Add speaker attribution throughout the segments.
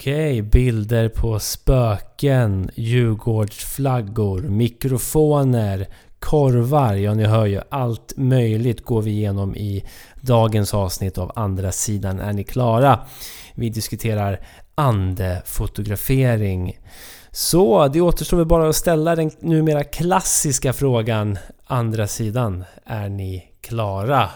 Speaker 1: Okej, bilder på spöken, Djurgårdsflaggor, mikrofoner, korvar. Ja, ni hör ju allt möjligt går vi igenom i dagens avsnitt av Andra sidan är ni klara. Vi diskuterar andefotografering. Så det återstår väl bara att ställa den numera klassiska frågan Andra sidan, är ni klara?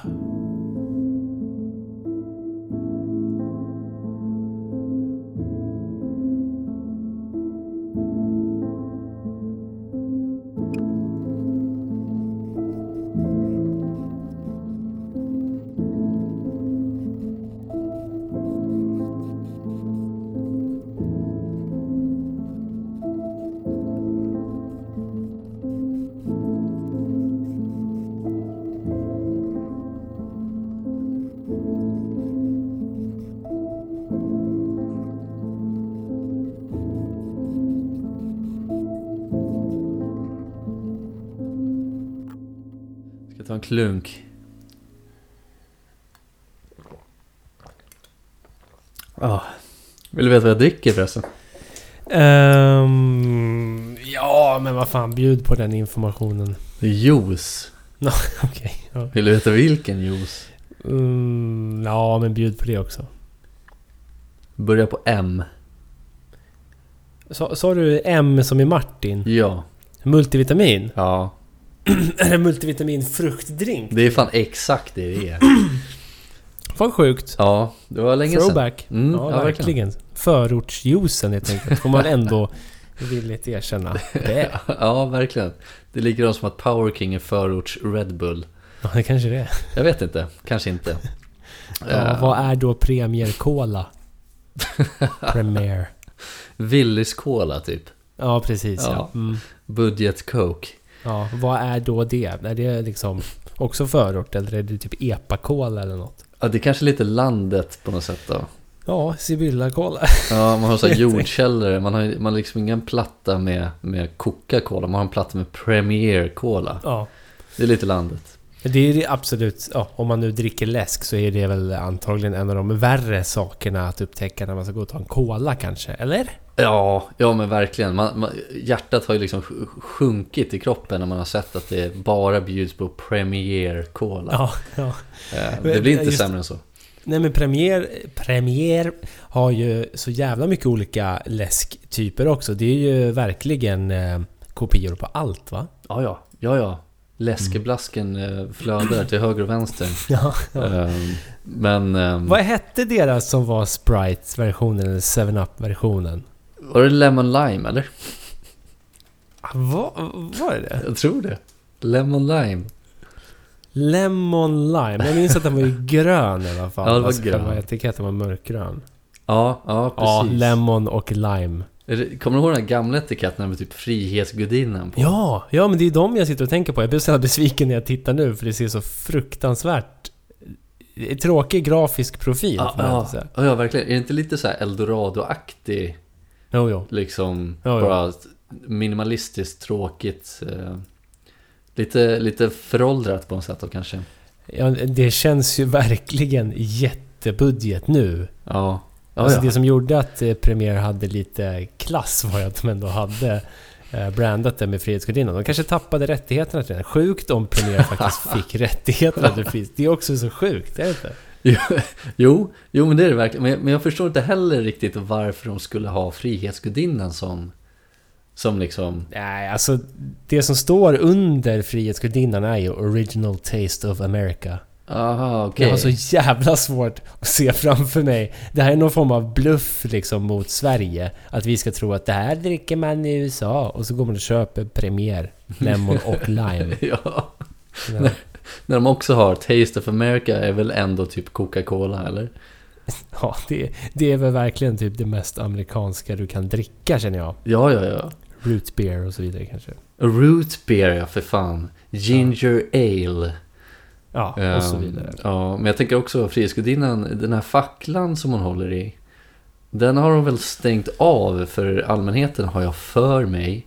Speaker 2: Klunk. Ah. Vill du veta vad jag dricker förresten?
Speaker 1: Ehm, ja, men vad fan, bjud på den informationen.
Speaker 2: Juice.
Speaker 1: Okej. ja.
Speaker 2: Vill du veta vilken juice?
Speaker 1: Mm, ja, men bjud på det också.
Speaker 2: Börjar på M.
Speaker 1: Sa, sa du M som i Martin?
Speaker 2: Ja.
Speaker 1: Multivitamin?
Speaker 2: Ja.
Speaker 1: Är det multivitamin fruktdrink?
Speaker 2: Det är fan exakt det det är.
Speaker 1: Fan sjukt.
Speaker 2: Ja, det var länge sedan.
Speaker 1: Throwback.
Speaker 2: Mm,
Speaker 1: ja,
Speaker 2: ja,
Speaker 1: verkligen. Förortsjuicen helt enkelt. Får man ändå villigt erkänna. Det är.
Speaker 2: Ja, verkligen. Det är likadant som att Power King är förorts Red Bull.
Speaker 1: Ja, det kanske det är.
Speaker 2: Jag vet inte. Kanske inte.
Speaker 1: Ja,
Speaker 2: Eh,
Speaker 1: vad är då Premier Cola? Premier.
Speaker 2: Willys Cola typ.
Speaker 1: Ja, precis. Ja.
Speaker 2: Ja.
Speaker 1: Mm.
Speaker 2: Budget Coke.
Speaker 1: Ja. Vad är då det? Är det liksom också förort eller är det typ Epa-Cola eller något?
Speaker 2: Ja, det är kanske lite landet på något sätt då.
Speaker 1: Ja, Sibylla-Cola.
Speaker 2: Ja, man har så här jordkällare. Man har, man har liksom ingen platta med, med Coca-Cola. Man har en platta med Premier Cola.
Speaker 1: Ja.
Speaker 2: Det är lite landet.
Speaker 1: Det är det absolut, ja, om man nu dricker läsk så är det väl antagligen en av de värre sakerna att upptäcka när man ska gå och ta en cola kanske, eller?
Speaker 2: Ja, ja men verkligen. Man, man, hjärtat har ju liksom sj- sjunkit i kroppen när man har sett att det bara bjuds på Premier Cola.
Speaker 1: Ja, ja.
Speaker 2: Eh, det blir inte
Speaker 1: Just-
Speaker 2: sämre än så.
Speaker 1: Nej men Premier, Premier har ju så jävla mycket olika läsktyper också. Det är ju verkligen eh, kopior på allt va?
Speaker 2: Ja, ja. Ja, ja. Läskeblasken eh, flödar till höger och vänster.
Speaker 1: Ja.
Speaker 2: Eh, men... ehm,
Speaker 1: Vad hette deras som var Sprites-versionen eller 7-Up-versionen?
Speaker 2: Var det Lemon Lime eller?
Speaker 1: Ah, Vad var det det?
Speaker 2: Jag tror det. Lemon Lime.
Speaker 1: Lemon Lime. Jag minns att den var ju grön i alla fall.
Speaker 2: Ja, det var
Speaker 1: Fast
Speaker 2: grön.
Speaker 1: Etiketten var mörkgrön.
Speaker 2: Ja, ja
Speaker 1: Ja,
Speaker 2: precis.
Speaker 1: lemon och lime.
Speaker 2: Är Kommer du ihåg den här gamla etiketten med typ Frihetsgudinnan på?
Speaker 1: Ja, ja men det är de jag sitter och tänker på. Jag blir så besviken när jag tittar nu för det ser så fruktansvärt... eh, Tråkig grafisk profil.
Speaker 2: Ja,
Speaker 1: får man
Speaker 2: ja, ja, verkligen. Är det inte lite så här Eldorado-aktig,
Speaker 1: Jo, jo.
Speaker 2: liksom,
Speaker 1: Ja, ja.
Speaker 2: bara minimalistiskt tråkigt, eh, lite, lite föråldrat på något sätt då kanske?
Speaker 1: Ja, det känns ju verkligen jättebudget nu.
Speaker 2: Ja.
Speaker 1: Alltså det som gjorde att eh, Premiere hade lite klass var ju att de ändå hade eh, brandat det med Frihetsgudinnan. De kanske tappade rättigheterna till den. Sjukt om Premiere faktiskt fick rättigheterna till Frihets... Det är också så sjukt, är det inte?
Speaker 2: jo, jo, men det är det verkligen. Men jag, men jag förstår inte heller riktigt varför de skulle ha Frihetsgudinnan som, som liksom...
Speaker 1: Nej, alltså det som står under Frihetsgudinnan är ju Original Taste of America.
Speaker 2: Aha, okej.
Speaker 1: Jag har så jävla svårt att se framför mig. Det här är någon form av bluff liksom mot Sverige. Att vi ska tro att det här dricker man i USA. Och så går man och köper Premier, Lemon och Lime.
Speaker 2: ja.
Speaker 1: Ja.
Speaker 2: När de också har Taste of America är väl ändå typ Coca-Cola, eller?
Speaker 1: Ja, det, det är väl verkligen typ det mest amerikanska du kan dricka känner jag.
Speaker 2: Ja, ja, ja.
Speaker 1: Root beer och så vidare kanske.
Speaker 2: Root beer, ja för fan. Ginger ale.
Speaker 1: Ja, och så
Speaker 2: Ehm,
Speaker 1: vidare.
Speaker 2: Ja, men jag tänker också Frihetsgudinnan, den här facklan som hon håller i. Den har hon väl stängt av för allmänheten har jag för mig.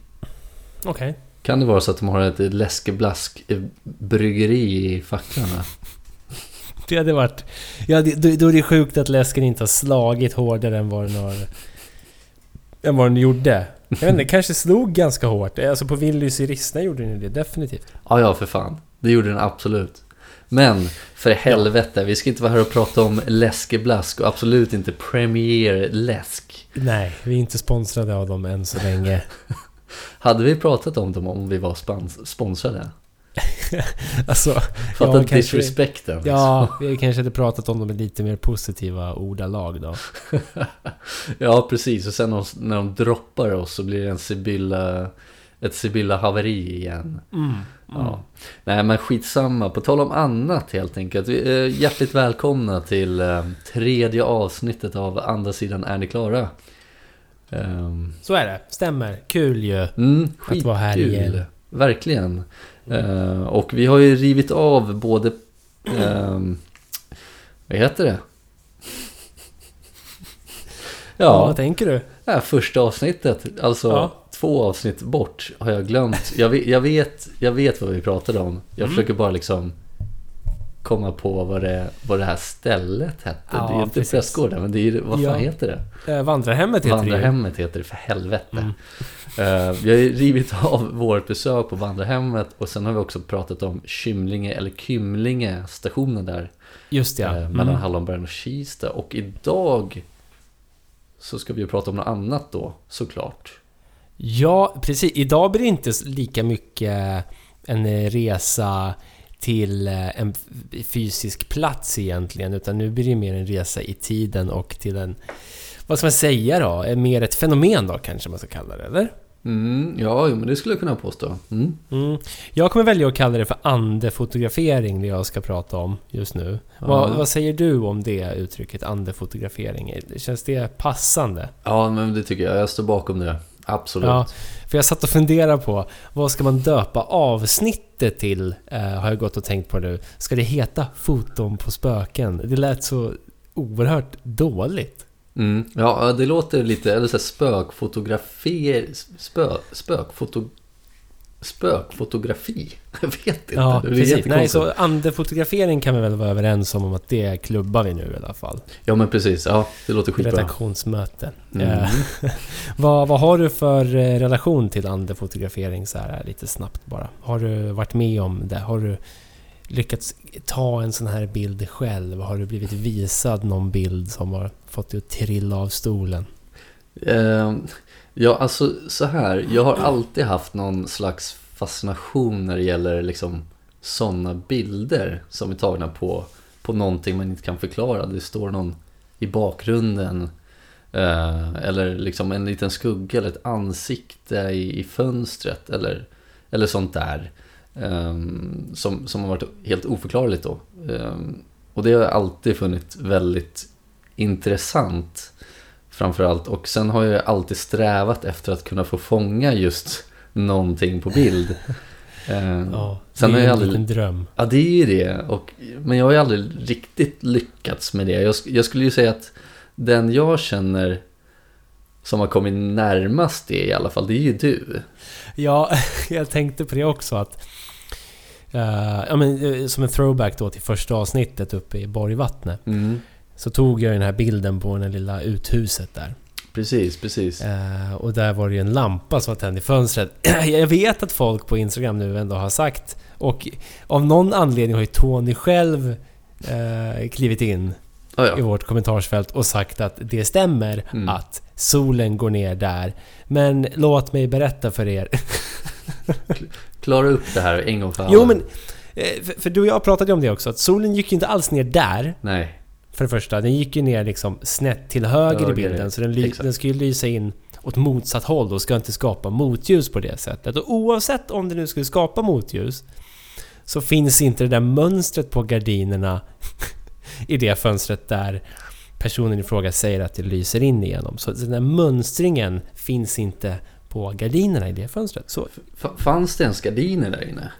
Speaker 1: Okej.
Speaker 2: Kan det vara så att de har ett läskeblask eh, bryggeri i facklarna?
Speaker 1: Det hade varit... Ja, det, då, då är det sjukt att läsken inte har slagit hårdare än vad den har än vad den gjorde. Jag vet inte, kanske slog ganska hårt. Alltså på Willys i Rissne gjorde den det definitivt.
Speaker 2: Ja, ja för fan. Det gjorde den absolut. Men för helvete, vi ska inte vara här och prata om läskeblask och absolut inte Premier läsk.
Speaker 1: Nej, vi är inte sponsrade av dem än så länge.
Speaker 2: Hade vi pratat om dem om vi var spans- sponsrade?
Speaker 1: alltså,
Speaker 2: Fatta
Speaker 1: ja,
Speaker 2: disrespekten. liksom.
Speaker 1: ja, vi kanske hade pratat om dem i lite mer positiva ordalag då.
Speaker 2: Ja, precis. Och sen när de, när de droppar oss så blir det en Sibylla, ett Sibylla-haveri igen.
Speaker 1: Mm.
Speaker 2: Ja. Nej, men skitsamma. På tal om annat helt enkelt. Vi är hjärtligt välkomna till eh, tredje avsnittet av Andra sidan är ni klara. Ehm,
Speaker 1: Så är det, stämmer. Kul ju.
Speaker 2: Mm,
Speaker 1: Att vara här
Speaker 2: skitkul.
Speaker 1: igen.
Speaker 2: Verkligen. Eh, och vi har ju rivit av både... ehm, vad heter det?
Speaker 1: Ja,
Speaker 2: Ja,
Speaker 1: vad tänker du?
Speaker 2: här första avsnittet. Alltså
Speaker 1: Ja.
Speaker 2: två avsnitt bort har jag glömt. Jag vet, jag vet, jag vet vad vi pratade om. Jag
Speaker 1: Mm.
Speaker 2: försöker bara liksom komma på vad det, vad det här stället hette.
Speaker 1: Ja,
Speaker 2: det är inte
Speaker 1: precis.
Speaker 2: prästgården, men det är vad fan
Speaker 1: Ja.
Speaker 2: heter det?
Speaker 1: Eh, Vandrarhemmet heter det.
Speaker 2: Vandrarhemmet heter det för helvete.
Speaker 1: Mm.
Speaker 2: Eh, vi har ju rivit av vårt besök på Vandrarhemmet och sen har vi också pratat om Kymlinge eller Kymlinge stationen där.
Speaker 1: Just ja.
Speaker 2: eh, mellan
Speaker 1: Mm.
Speaker 2: Hallonbergen och Kista. Och idag så ska vi ju prata om något annat då, såklart.
Speaker 1: Ja, precis. Idag blir det inte lika mycket en resa till eh, en fysisk plats egentligen, utan nu blir det mer en resa i tiden och till en... Vad ska man säga då? Eh, Mer ett fenomen då kanske man ska kalla det, eller?
Speaker 2: Mm, ja, men det skulle jag kunna påstå. Mm.
Speaker 1: Mm. Jag kommer välja att kalla det för andefotografering, det jag ska prata om just nu. Vad,
Speaker 2: Ja.
Speaker 1: vad säger du om det uttrycket, andefotografering? Känns det passande?
Speaker 2: Ja, men det tycker jag. Jag står bakom det. Absolut.
Speaker 1: Ja, för jag satt och funderade på vad ska man döpa avsnittet till? Eh, har jag gått och tänkt på nu. Ska det heta Foton på spöken? Det lät så oerhört dåligt.
Speaker 2: Mm. Ja, det låter lite, eller så här spökfotografer, spö, spökfoto, spökfotografi. Jag vet inte.
Speaker 1: Ja,
Speaker 2: det är
Speaker 1: precis. Nej, så andefotografering kan vi väl vara överens om att det klubbar vi nu i alla fall.
Speaker 2: Ja, men precis. Ja, det låter skitbra.
Speaker 1: Redaktionsmöte.
Speaker 2: Mm.
Speaker 1: Eh, vad, vad har du för eh, relation till andefotografering så här lite snabbt bara? Har du varit med om det? Har du lyckats ta en sån här bild själv? Har du blivit visad någon bild som har fått dig att trilla av stolen?
Speaker 2: Eh, ja, alltså så här. Jag har alltid haft någon slags fascination när det gäller liksom sådana bilder som är tagna på, på någonting man inte kan förklara. Det står någon i bakgrunden eh, eller liksom en liten skugga eller ett ansikte i, i fönstret eller, eller sånt där. eh, som, som har varit helt oförklarligt då. Eh, och det har jag alltid funnit väldigt intressant framförallt. Och sen har jag alltid strävat efter att kunna få fånga just någonting på bild. Eh,
Speaker 1: Ja,
Speaker 2: Sen
Speaker 1: det är
Speaker 2: jag
Speaker 1: en
Speaker 2: aldrig-
Speaker 1: liten dröm.
Speaker 2: Ja, det är ju det. Och, men jag har ju aldrig riktigt lyckats med det. Jag, jag skulle ju säga att den jag känner som har kommit närmast det i alla fall, det är ju du.
Speaker 1: Ja, jag tänkte på det också att... eh, ja, men, eh, som en throwback då till första avsnittet uppe i Borgvattnet.
Speaker 2: Mm.
Speaker 1: Så tog jag den här bilden på det lilla uthuset där.
Speaker 2: Precis, precis.
Speaker 1: Eh, och där var det ju en lampa som var tänd i fönstret. jag vet att folk på Instagram nu ändå har sagt och av någon anledning har ju Tony själv eh, klivit in i
Speaker 2: ja.
Speaker 1: vårt kommentarsfält och sagt att det stämmer
Speaker 2: Mm.
Speaker 1: att solen går ner där. Men låt mig berätta för er.
Speaker 2: Klara upp det här en gång för alla.
Speaker 1: jo men, eh, för, för du och jag pratade ju om det också, att solen gick ju inte alls ner där.
Speaker 2: Nej,
Speaker 1: För det första, den gick ju ner liksom snett till höger, i
Speaker 2: Höger,
Speaker 1: bilden. Så den,
Speaker 2: exakt.
Speaker 1: den ska ju lysa in åt motsatt håll och ska inte skapa motljus på det sättet. Och oavsett om det nu skulle skapa motljus så finns inte det där mönstret på gardinerna i det fönstret där personen i fråga säger att det lyser in igenom. Så den där mönstringen finns inte på gardinerna i det fönstret. Så,
Speaker 2: F- fanns det ens gardiner där inne?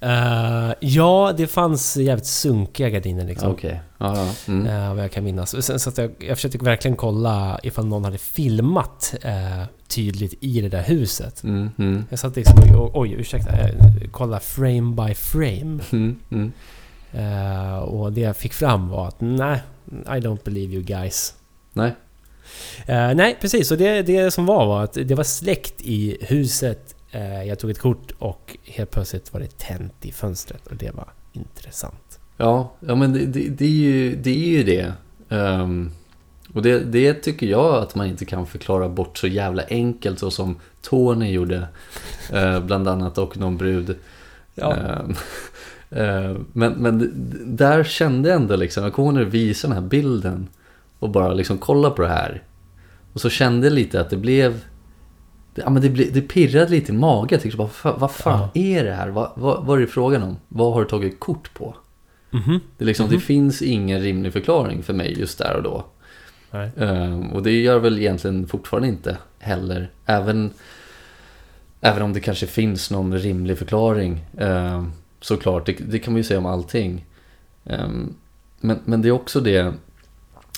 Speaker 1: Eh, ja, det fanns jävligt sunkiga gardiner liksom.
Speaker 2: Okej. Ja, ja. Mm.
Speaker 1: Eh, vad jag kan minnas. Sen, så jag, jag försökte verkligen kolla ifall någon hade filmat eh, tydligt i det där huset.
Speaker 2: Mm, mm,
Speaker 1: Jag satt liksom och, oj ursäkta, jag kollade frame by frame.
Speaker 2: mm, mm.
Speaker 1: Och det jag fick fram var att nej, I don't believe you guys.
Speaker 2: Nej.
Speaker 1: Nej, precis. Och det, det som var var att det var släckt i huset. Eh, jag tog ett kort och helt plötsligt var det tänt i fönstret och det var intressant.
Speaker 2: Ja, ja men det, det, det är, ju, det är ju det. Ehm, och det, det tycker jag att man inte kan förklara bort så jävla enkelt så som Tony gjorde. eh, bland annat och någon brud.
Speaker 1: Ja.
Speaker 2: Eh, men, men där kände jag ändå liksom, jag kommer ihåg när du visade den här bilden och bara liksom kolla på det här. Och så kände jag lite att det blev, ja, men det, det pirrade lite i magen. Jag tänkte bara, vad fan, vad fan är det här? Vad, vad, vad är det frågan om? Vad har du tagit kort på?
Speaker 1: Mhm.
Speaker 2: Det, är liksom, det finns ingen rimlig förklaring för mig just där och då. Ehm, och det gör väl egentligen fortfarande inte heller. Även, även om det kanske finns någon rimlig förklaring. Um, såklart, det, det kan man ju säga om allting. Ehm, men, men det är också det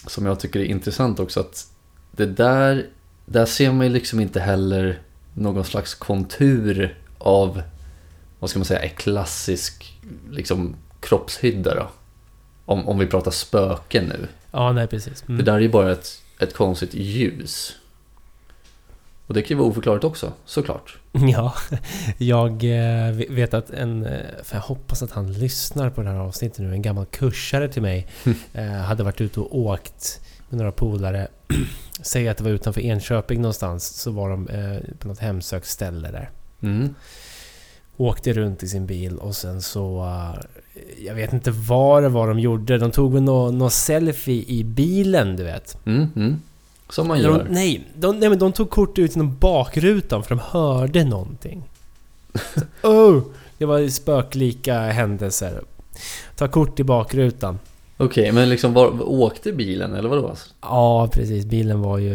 Speaker 2: som jag tycker är intressant också. Att det där, där ser man ju liksom inte heller någon slags kontur av, vad ska man säga, en klassisk liksom, kroppshydda då. Om, om vi pratar spöken nu.
Speaker 1: Ja, nej precis. Mm.
Speaker 2: För där är ju bara ett, ett konstigt ljus. Och det kan ju vara oförklarligt också, såklart.
Speaker 1: Ja, jag eh, vet att en... eh, För jag hoppas att han lyssnar på det här avsnittet nu. En gammal kursare till mig eh, hade varit ute och åkt med några polare. Säg att det var utanför Enköping någonstans. Så var de eh, på något hemsökt ställe där.
Speaker 2: Mm.
Speaker 1: Åkte runt i sin bil och sen så... eh, jag vet inte vad det var de gjorde. De tog väl någon nå selfie i bilen, du vet.
Speaker 2: Mm, mm. Som man
Speaker 1: De,
Speaker 2: gör.
Speaker 1: nej, de, nej, men de tog kort ut genom bakrutan för de hörde någonting. Så, oh, det var spöklika händelser. Ta kort i bakrutan.
Speaker 2: Okej, men liksom var, åkte bilen eller vadå?
Speaker 1: Ja, precis. Bilen var ju...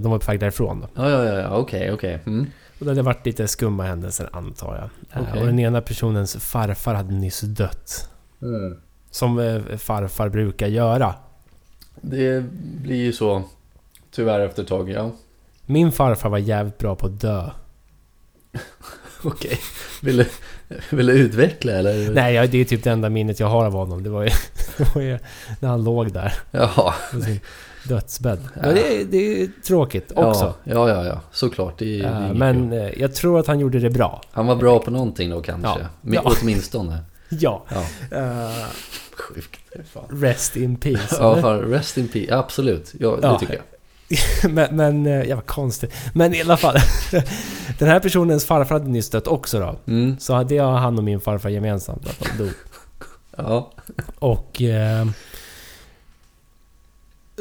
Speaker 1: De var på väg därifrån då.
Speaker 2: Ja, ja, ja, okej, okej. Mm.
Speaker 1: Och det hade varit lite skumma händelser antar jag. Eh,
Speaker 2: Okej.
Speaker 1: Och den ena personens farfar hade nyss dött. Som eh, farfar brukar göra.
Speaker 2: Det blir ju så, tyvärr efter ett tag, ja.
Speaker 1: Min farfar var jävligt bra på att dö.
Speaker 2: Okej. Vill, du, vill du utveckla eller?
Speaker 1: Nej, ja, det är typ det enda minnet jag har av honom. Det var ju, det var ju när han låg där.
Speaker 2: Jaha.
Speaker 1: på sin dödsbädd. Men det, är- det är tråkigt också.
Speaker 2: Ja, ja, ja, ja. såklart. Det, är- det
Speaker 1: men
Speaker 2: kul.
Speaker 1: eh, jag tror att han gjorde det bra.
Speaker 2: Han var bra på någonting då kanske.
Speaker 1: Ja. Ja.
Speaker 2: Åtminstone.
Speaker 1: Ja.
Speaker 2: Ja.
Speaker 1: Eh,
Speaker 2: Sjukt.
Speaker 1: Rest in peace.
Speaker 2: Ja, fan, rest in peace. Absolut. Ja, det
Speaker 1: Ja.
Speaker 2: tycker jag.
Speaker 1: men, men eh, ja, vad konstigt. Men i alla fall. Den här personens farfar hade nyss dött också då.
Speaker 2: Mm.
Speaker 1: Så det har han och min farfar gemensamt. Att de dog.
Speaker 2: Ja.
Speaker 1: Och... Eh,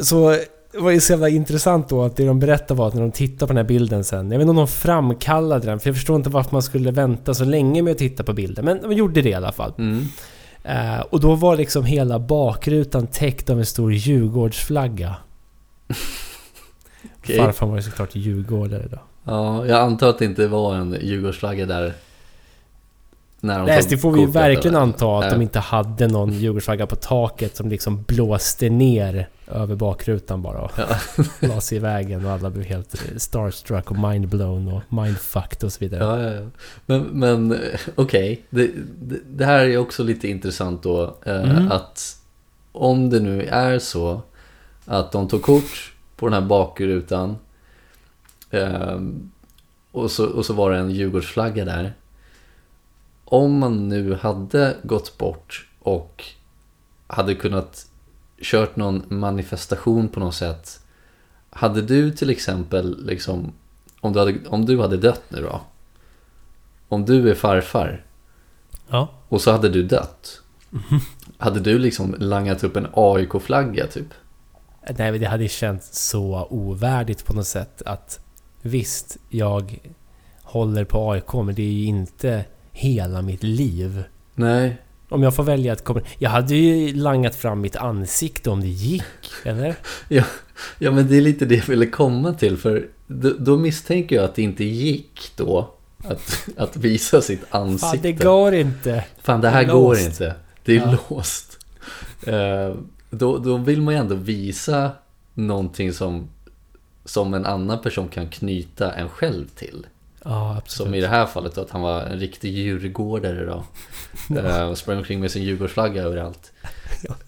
Speaker 1: så det var ju så jävla intressant då att det de berättade var att när de tittade på den här bilden sen. Jag vet inte om de framkallade den. För jag förstår inte varför man skulle vänta så länge med att titta på bilden. Men de gjorde det i alla fall.
Speaker 2: Mm.
Speaker 1: Eh, och då var liksom hela bakrutan täckt av en stor Djurgårdsflagga.
Speaker 2: Okej.
Speaker 1: Farfar var ju såklart djurgårdare då.
Speaker 2: Ja, jag antar att det inte var en Djurgårdsflagga där. När de
Speaker 1: Nej, det får vi ju verkligen
Speaker 2: eller?
Speaker 1: anta att
Speaker 2: Nej.
Speaker 1: de inte hade någon Djurgårdsflagga på taket som liksom blåste ner över bakrutan bara och
Speaker 2: Ja.
Speaker 1: la sig i vägen och alla blev helt starstruck och mindblown och mindfucked och så vidare.
Speaker 2: Ja, ja, ja. Men, men okej, det, det, det här är också lite intressant då. Eh,
Speaker 1: Mm.
Speaker 2: Att om det nu är så att de tog kort på den här bakrutan eh, och, så, och så var det en Djurgårdsflagga där. Om man nu hade gått bort och hade kunnat kört någon manifestation på något sätt. Hade du till exempel liksom om du hade, om du hade dött nu då. Om du är farfar
Speaker 1: Ja.
Speaker 2: och så hade du dött. Hade du liksom langat upp en AIK-flagga typ?
Speaker 1: Nej, det hade känts så ovärdigt på något sätt att visst, jag håller på AIK, men det är ju inte hela mitt liv.
Speaker 2: Nej.
Speaker 1: Om jag får välja att komma... Jag hade ju langat fram mitt ansikte om det gick, eller?
Speaker 2: Ja, ja men det är lite det jag ville komma till. För då, då misstänker jag att det inte gick då. Att, att visa sitt ansikte.
Speaker 1: Fan, det går inte.
Speaker 2: Fan, det här
Speaker 1: Det
Speaker 2: går inte. Det är
Speaker 1: Ja.
Speaker 2: låst. Eh, då, då vill man ju ändå visa någonting som, som en annan person kan knyta en själv till.
Speaker 1: Ja.
Speaker 2: Som i det här fallet då, att han var en riktig djurgårdare då. Eh, och sprang omkring med sin Djurgårdsflagga överallt.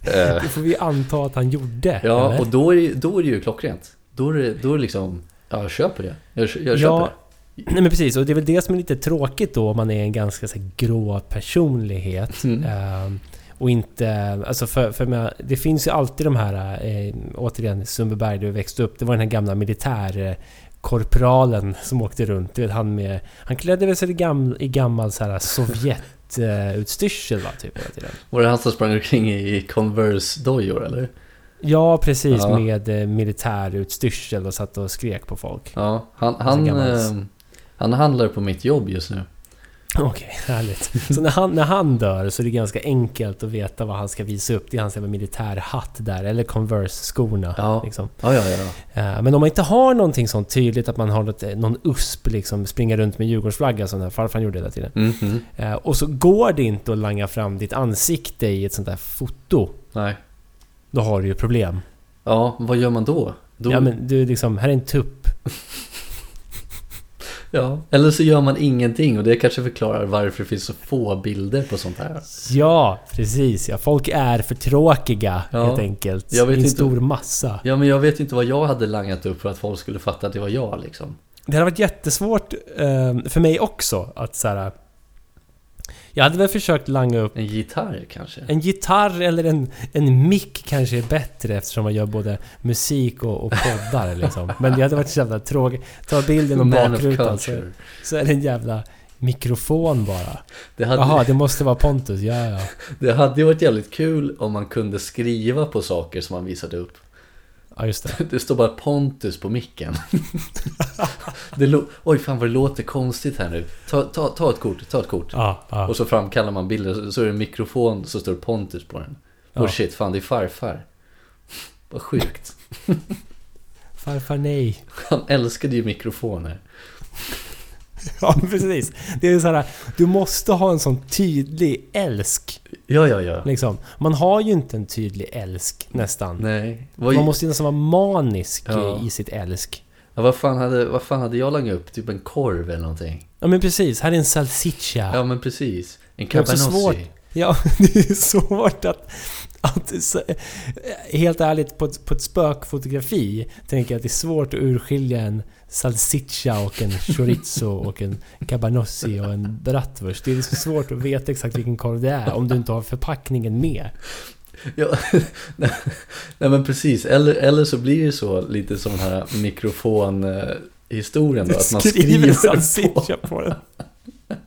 Speaker 2: Eh,
Speaker 1: Det får vi anta att han gjorde.
Speaker 2: ja,
Speaker 1: eller?
Speaker 2: och då är, då är det ju klockrent. då är det, då är det liksom, ja jag köper det. Jag, jag köper
Speaker 1: Ja,
Speaker 2: det.
Speaker 1: Nej men precis, och det är väl det som är lite tråkigt då om man är en ganska så här, grå personlighet.
Speaker 2: Mm.
Speaker 1: Och inte... Alltså för, för med, det finns ju alltid de här... Eh, återigen, Sundbyberg där vi växte upp. Det var den här gamla militärkorpralen som åkte runt. Du vet, han med... Han klädde väl sig i gammal, i gammal så här Sovjet... utstyrsel va, typ hela tiden.
Speaker 2: Var det han som sprang omkring i Converse-dojor eller?
Speaker 1: Ja, precis.
Speaker 2: Ja.
Speaker 1: Med eh, militärutstyrsel och satt och skrek på folk.
Speaker 2: Ja, han,
Speaker 1: Så
Speaker 2: han, eh, han handlar på mitt jobb just nu.
Speaker 1: Okej, härligt. Så när han, när han dör så är det ganska enkelt att veta vad han ska visa upp. Det är hans militärhatt där, eller Converse-skorna.
Speaker 2: Ja.
Speaker 1: Liksom.
Speaker 2: Ja, ja, ja. ja.
Speaker 1: Eh, Men om man inte har någonting sånt tydligt, att man har något, eh, någon USP, liksom, springa runt med Djurgårdsflagga som farfar gjorde hela tiden.
Speaker 2: Mhm.
Speaker 1: Eh, Och så går det inte att langa fram ditt ansikte i ett sånt där foto.
Speaker 2: Nej.
Speaker 1: Då har du ju problem.
Speaker 2: Ja, vad gör man då? då
Speaker 1: Ja men du liksom, här är en tupp.
Speaker 2: Ja. Eller så gör man ingenting och det kanske förklarar varför det finns så få bilder på sånt här.
Speaker 1: Ja, precis ja. Folk är för tråkiga
Speaker 2: Ja.
Speaker 1: helt enkelt.
Speaker 2: Jag vet
Speaker 1: I en
Speaker 2: inte-
Speaker 1: stor massa.
Speaker 2: Ja, men jag vet inte vad jag hade langat upp för att folk skulle fatta att det var jag liksom.
Speaker 1: Det hade varit jättesvårt eh, för mig också att så här. Jag hade väl försökt langa upp
Speaker 2: En gitarr kanske?
Speaker 1: en gitarr eller en, en mick kanske är bättre eftersom man gör både musik och, och poddar liksom. Men det hade varit så jävla tråkigt. Ta bilden och bakrutan så, så är det en jävla mikrofon bara.
Speaker 2: Det hade,
Speaker 1: Jaha, det måste vara Pontus. Ja, ja.
Speaker 2: det hade ju varit jävligt kul om man kunde skriva på saker som man visade upp.
Speaker 1: Ja, just det.
Speaker 2: Det står bara Pontus på micken. Oj, fan vad det låter konstigt här nu. Ta, ta, ta ett kort, ta ett kort.
Speaker 1: Ja, ja.
Speaker 2: Och så framkallar man bilder, så är det en mikrofon, så står Pontus på den. Och shit, fan det är farfar. Vad sjukt.
Speaker 1: Farfar nej.
Speaker 2: Han älskade ju mikrofoner.
Speaker 1: Ja, precis. Det är så här, du måste ha en sån tydlig älsk.
Speaker 2: Ja, ja, ja.
Speaker 1: Liksom. Man har ju inte en tydlig älsk nästan.
Speaker 2: Nej. Vad,
Speaker 1: Man måste ju nästan vara manisk
Speaker 2: Ja.
Speaker 1: i sitt älsk.
Speaker 2: ja, vad, fan hade, vad fan hade jag langat upp? Typ en korv eller någonting?
Speaker 1: Ja men precis, här är en salsiccia.
Speaker 2: Ja, men precis. En cabanossi.
Speaker 1: Ja, det är svårt att... att helt ärligt, på ett, på ett spökfotografi tänker jag att det är svårt att urskilja en salsiccia och en chorizo och en cabanossi och en bratwurst. Det är så svårt att veta exakt vilken korv det är om du inte har förpackningen med.
Speaker 2: Ja, nej nej, men precis. Eller, eller så blir det så lite som den här mikrofonhistorien då. Att man skriver på.
Speaker 1: salsiccia på den.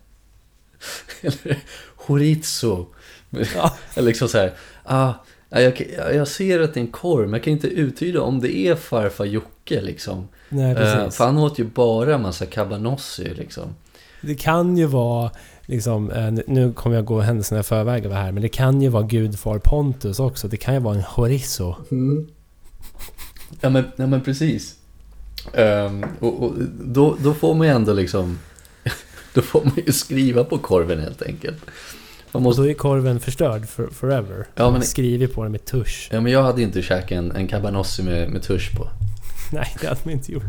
Speaker 2: Eller chorizo.
Speaker 1: Ja.
Speaker 2: Eller liksom så här. Ah, ja, jag, jag ser att det är en korv, men jag kan inte uttyda om det är farfar Jocke liksom.
Speaker 1: Nej,
Speaker 2: Eh,
Speaker 1: precis.
Speaker 2: för han åt ju bara massa cabanossi liksom.
Speaker 1: Det kan ju vara liksom, eh, nu kommer jag gå händelserna i förväg över här, men det kan ju vara gudfar Pontus också. Det kan ju vara en chorizo.
Speaker 2: Ja men, ja, men precis. Ehm, och, och då, då får man ju ändå liksom... Då får man ju skriva på korven helt enkelt. Man
Speaker 1: Och
Speaker 2: måste,
Speaker 1: då är korven förstörd for, forever.
Speaker 2: Ja,
Speaker 1: Man
Speaker 2: men-
Speaker 1: skriver på den med tusch.
Speaker 2: ja men jag hade inte käkat en, en cabanossi med, med tusch på.
Speaker 1: Nej, det hade man inte gjort.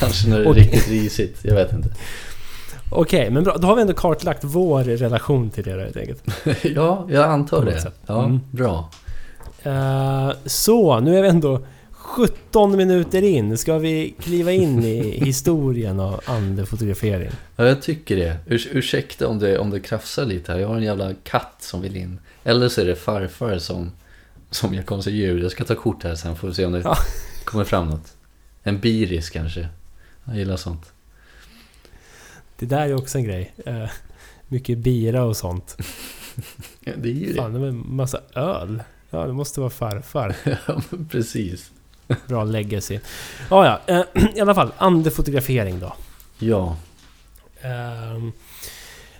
Speaker 2: Kanske när det är riktigt risigt, jag vet inte.
Speaker 1: Okej, men bra. Då har vi ändå kartlagt vår relation till det då, helt enkelt.
Speaker 2: ja, jag antar det. Ja,
Speaker 1: Mm.
Speaker 2: bra.
Speaker 1: Eh, så, nu är vi ändå 17 minuter in. Ska vi kliva in i historien av andefotografering?
Speaker 2: Ja, jag tycker det. Urs ursäkta om det, om det krafsar lite här. Jag har en jävla katt som vill in. Eller så är det farfar som, som gör konstiga ljud. Jag ska ta kort här sen, får vi se om det
Speaker 1: Ja.
Speaker 2: kommer fram något. En biris kanske. Jag gillar sånt.
Speaker 1: Det där är också en grej. Eh, mycket bira och sånt.
Speaker 2: Ja, det är ju
Speaker 1: Fan, det en massa öl. Ja, det måste vara farfar.
Speaker 2: Ja, precis.
Speaker 1: Bra legacy. Ja, ja. eh, I alla fall, andefotografering då.
Speaker 2: Ja.
Speaker 1: Ehm,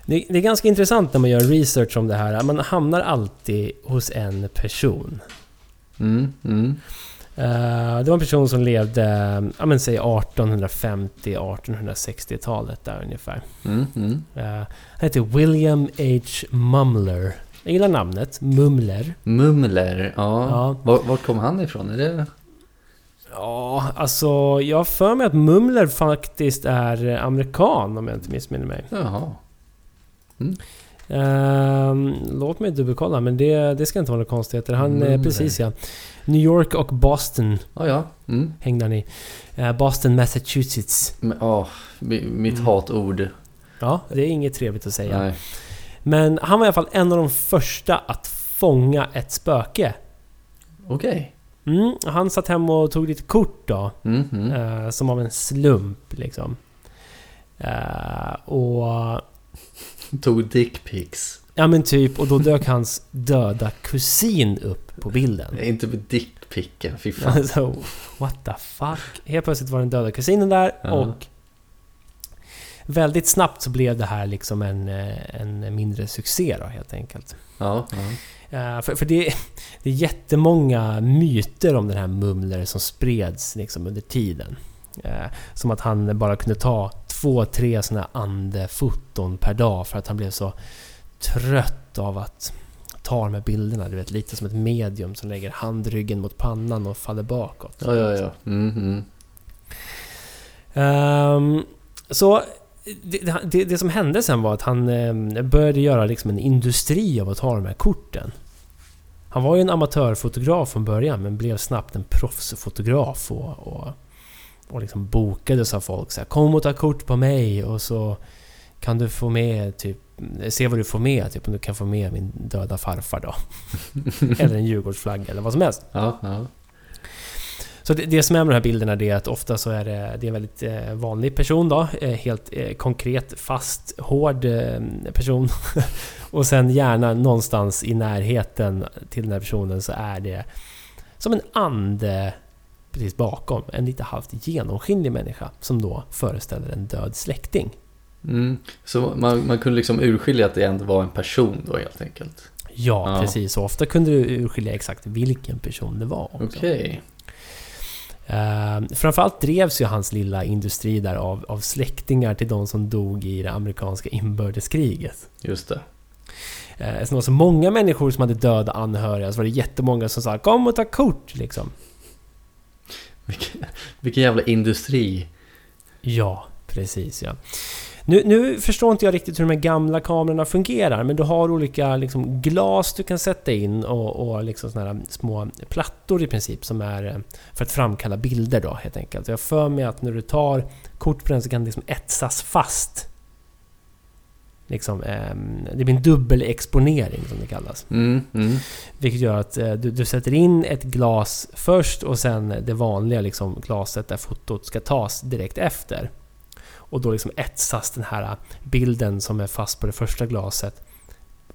Speaker 1: det, det är ganska intressant när man gör research om det här. Man hamnar alltid hos en person.
Speaker 2: Mm, mm.
Speaker 1: Eh, det var en person som levde, ja men säg 1850-1860-talet där ungefär.
Speaker 2: Mm, mm.
Speaker 1: Eh, han heter William H. Mumler. Jag gillar namnet, Mumler.
Speaker 2: Mumler, ja.
Speaker 1: Ja.
Speaker 2: Var, vart kom han ifrån? Är det...
Speaker 1: Ja, alltså jag har för mig att Mumler faktiskt är amerikan om jag inte missminner mig.
Speaker 2: Jaha.
Speaker 1: Ehm, låt mig dubbelkolla, men det, det ska inte vara några konstigheter. Han,
Speaker 2: Mumler.
Speaker 1: precis ja. New York och Boston
Speaker 2: Ja, ja. Mm.
Speaker 1: hängde han i. Eh, Boston, Massachusetts.
Speaker 2: Ja, mi- mitt
Speaker 1: Mm.
Speaker 2: hatord.
Speaker 1: Ja, det är inget trevligt att säga.
Speaker 2: Nej.
Speaker 1: Men han var i alla fall en av de första att fånga ett spöke.
Speaker 2: Okej.
Speaker 1: Mm, han satt hem och tog lite kort då.
Speaker 2: Mm, mm.
Speaker 1: Eh, som av en slump liksom. Eh, och...
Speaker 2: Tog dickpics.
Speaker 1: Ja men typ, och då dök hans döda kusin upp på bilden.
Speaker 2: Inte med dickpicken, fy fan.
Speaker 1: Alltså, what the fuck? Helt plötsligt var den döda kusinen där
Speaker 2: Ja.
Speaker 1: och... Väldigt snabbt så blev det här liksom en, eh, en mindre succé då helt enkelt.
Speaker 2: Ja, ja.
Speaker 1: Eh, för för det, det är jättemånga myter om den här Mumler som spreds liksom under tiden. Eh, som att han bara kunde ta två, tre sådana andefoton per dag för att han blev så trött av att ta de här bilderna. Du vet, lite som ett medium som lägger handryggen mot pannan och faller bakåt.
Speaker 2: Ja, ja, ja. Mm, mm.
Speaker 1: Ehm, så det, det, det som hände sen var att han eh, började göra liksom en industri av att ta de här korten. Han var ju en amatörfotograf från början men blev snabbt en proffsfotograf och, och, och liksom bokades av folk. Så här, Kom och ta kort på mig och så kan du få med typ Se vad du får med, typ om du kan få med min döda farfar då. eller en Djurgårdsflagga eller vad som helst.
Speaker 2: Ja, ja.
Speaker 1: Så det, det som är med de här bilderna det är att ofta så är det, det är en väldigt eh, vanlig person då. Eh, helt eh, konkret, fast, hård person. och sen gärna någonstans i närheten till den här personen så är det som en ande precis bakom. En lite halvt genomskinlig människa som då föreställer en död släkting.
Speaker 2: Mm. Så man, man kunde liksom urskilja att det ändå var en person då helt enkelt.
Speaker 1: Ja,
Speaker 2: Ja.
Speaker 1: precis. Och ofta kunde du urskilja exakt vilken person det var.
Speaker 2: Okej.
Speaker 1: Uh, framförallt drevs ju hans lilla industri där av, av släktingar till de som dog i det amerikanska inbördeskriget.
Speaker 2: Just det.
Speaker 1: Uh, så det var så många människor som hade döda anhöriga, så var det jättemånga som sa Kom och ta kort! Liksom.
Speaker 2: Vilken, vilken jävla industri.
Speaker 1: Ja, precis ja. Nu, nu förstår inte jag riktigt hur de här gamla kamerorna fungerar, men du har olika liksom, glas du kan sätta in och, och liksom såna här små plattor i princip som är eh, för att framkalla bilder då helt enkelt. Jag för mig att när du tar kort på den så kan det liksom etsas fast. Liksom, ehm, det blir en dubbelexponering som det kallas.
Speaker 2: Mm, mm.
Speaker 1: Vilket gör att eh, du, du sätter in ett glas först och sen det vanliga liksom, glaset där fotot ska tas direkt efter. Och då liksom etsas den här bilden som är fast på det första glaset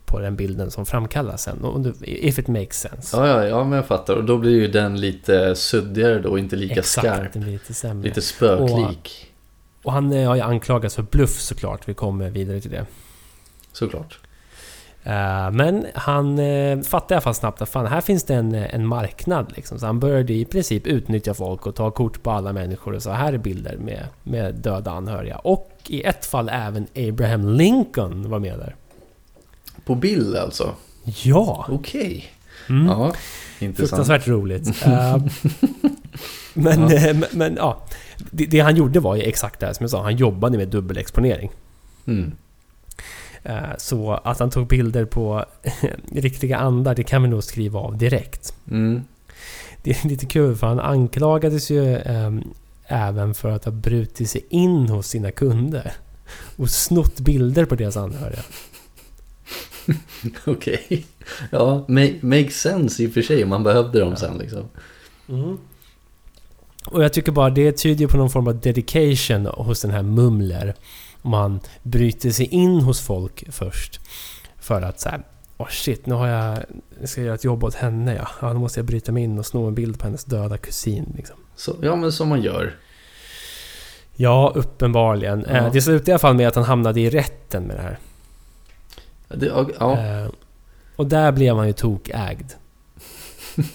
Speaker 1: på den bilden som framkallas sen. Och If it makes sense.
Speaker 2: Ja, ja, ja, men jag fattar. Och då blir ju den lite suddigare då, inte lika
Speaker 1: Exakt,
Speaker 2: skarp.
Speaker 1: den blir lite sämre.
Speaker 2: Lite spöklik.
Speaker 1: Och han eh, har ju anklagats för bluff såklart. Vi kommer vidare till det.
Speaker 2: Såklart.
Speaker 1: Eh, Men han uh, fattade i alla fall snabbt att fan, här finns det en, eh, en marknad. Liksom. Så han började i princip utnyttja folk och ta kort på alla människor och så här är bilder med, med döda anhöriga. Och i ett fall även Abraham Lincoln var med där.
Speaker 2: På bild alltså?
Speaker 1: Ja!
Speaker 2: Okej.
Speaker 1: Mm.
Speaker 2: Ja, intressant.
Speaker 1: Fruktansvärt roligt. Eh, men,
Speaker 2: Ja.
Speaker 1: eh, men, men ja, det, det han gjorde var ju exakt det här som jag sa. Han jobbade med dubbelexponering.
Speaker 2: Mm.
Speaker 1: Eh, Så att han tog bilder på riktiga andar, det kan vi nog skriva av direkt.
Speaker 2: Mm.
Speaker 1: Det är lite kul för han anklagades ju ehm, även för att ha brutit sig in hos sina kunder. Och snott bilder på deras anhöriga.
Speaker 2: Okej. Ja, make, makes sense i och för sig om man behövde dem
Speaker 1: Ja.
Speaker 2: sen liksom.
Speaker 1: Och jag tycker bara det tyder på någon form av dedication hos den här Mumler. Om han bryter sig in hos folk först. För att så här, åh shit, nu har jag... Jag ska göra ett jobb åt henne ja. ja. Nu måste jag bryta mig in och sno en bild på hennes döda kusin liksom.
Speaker 2: Så, ja, men som man gör.
Speaker 1: Ja, uppenbarligen.
Speaker 2: Ja.
Speaker 1: Eh, Det slutade i alla fall med att han hamnade i rätten med det här.
Speaker 2: Det, ja, ja.
Speaker 1: Eh, och där blev han ju tokägd.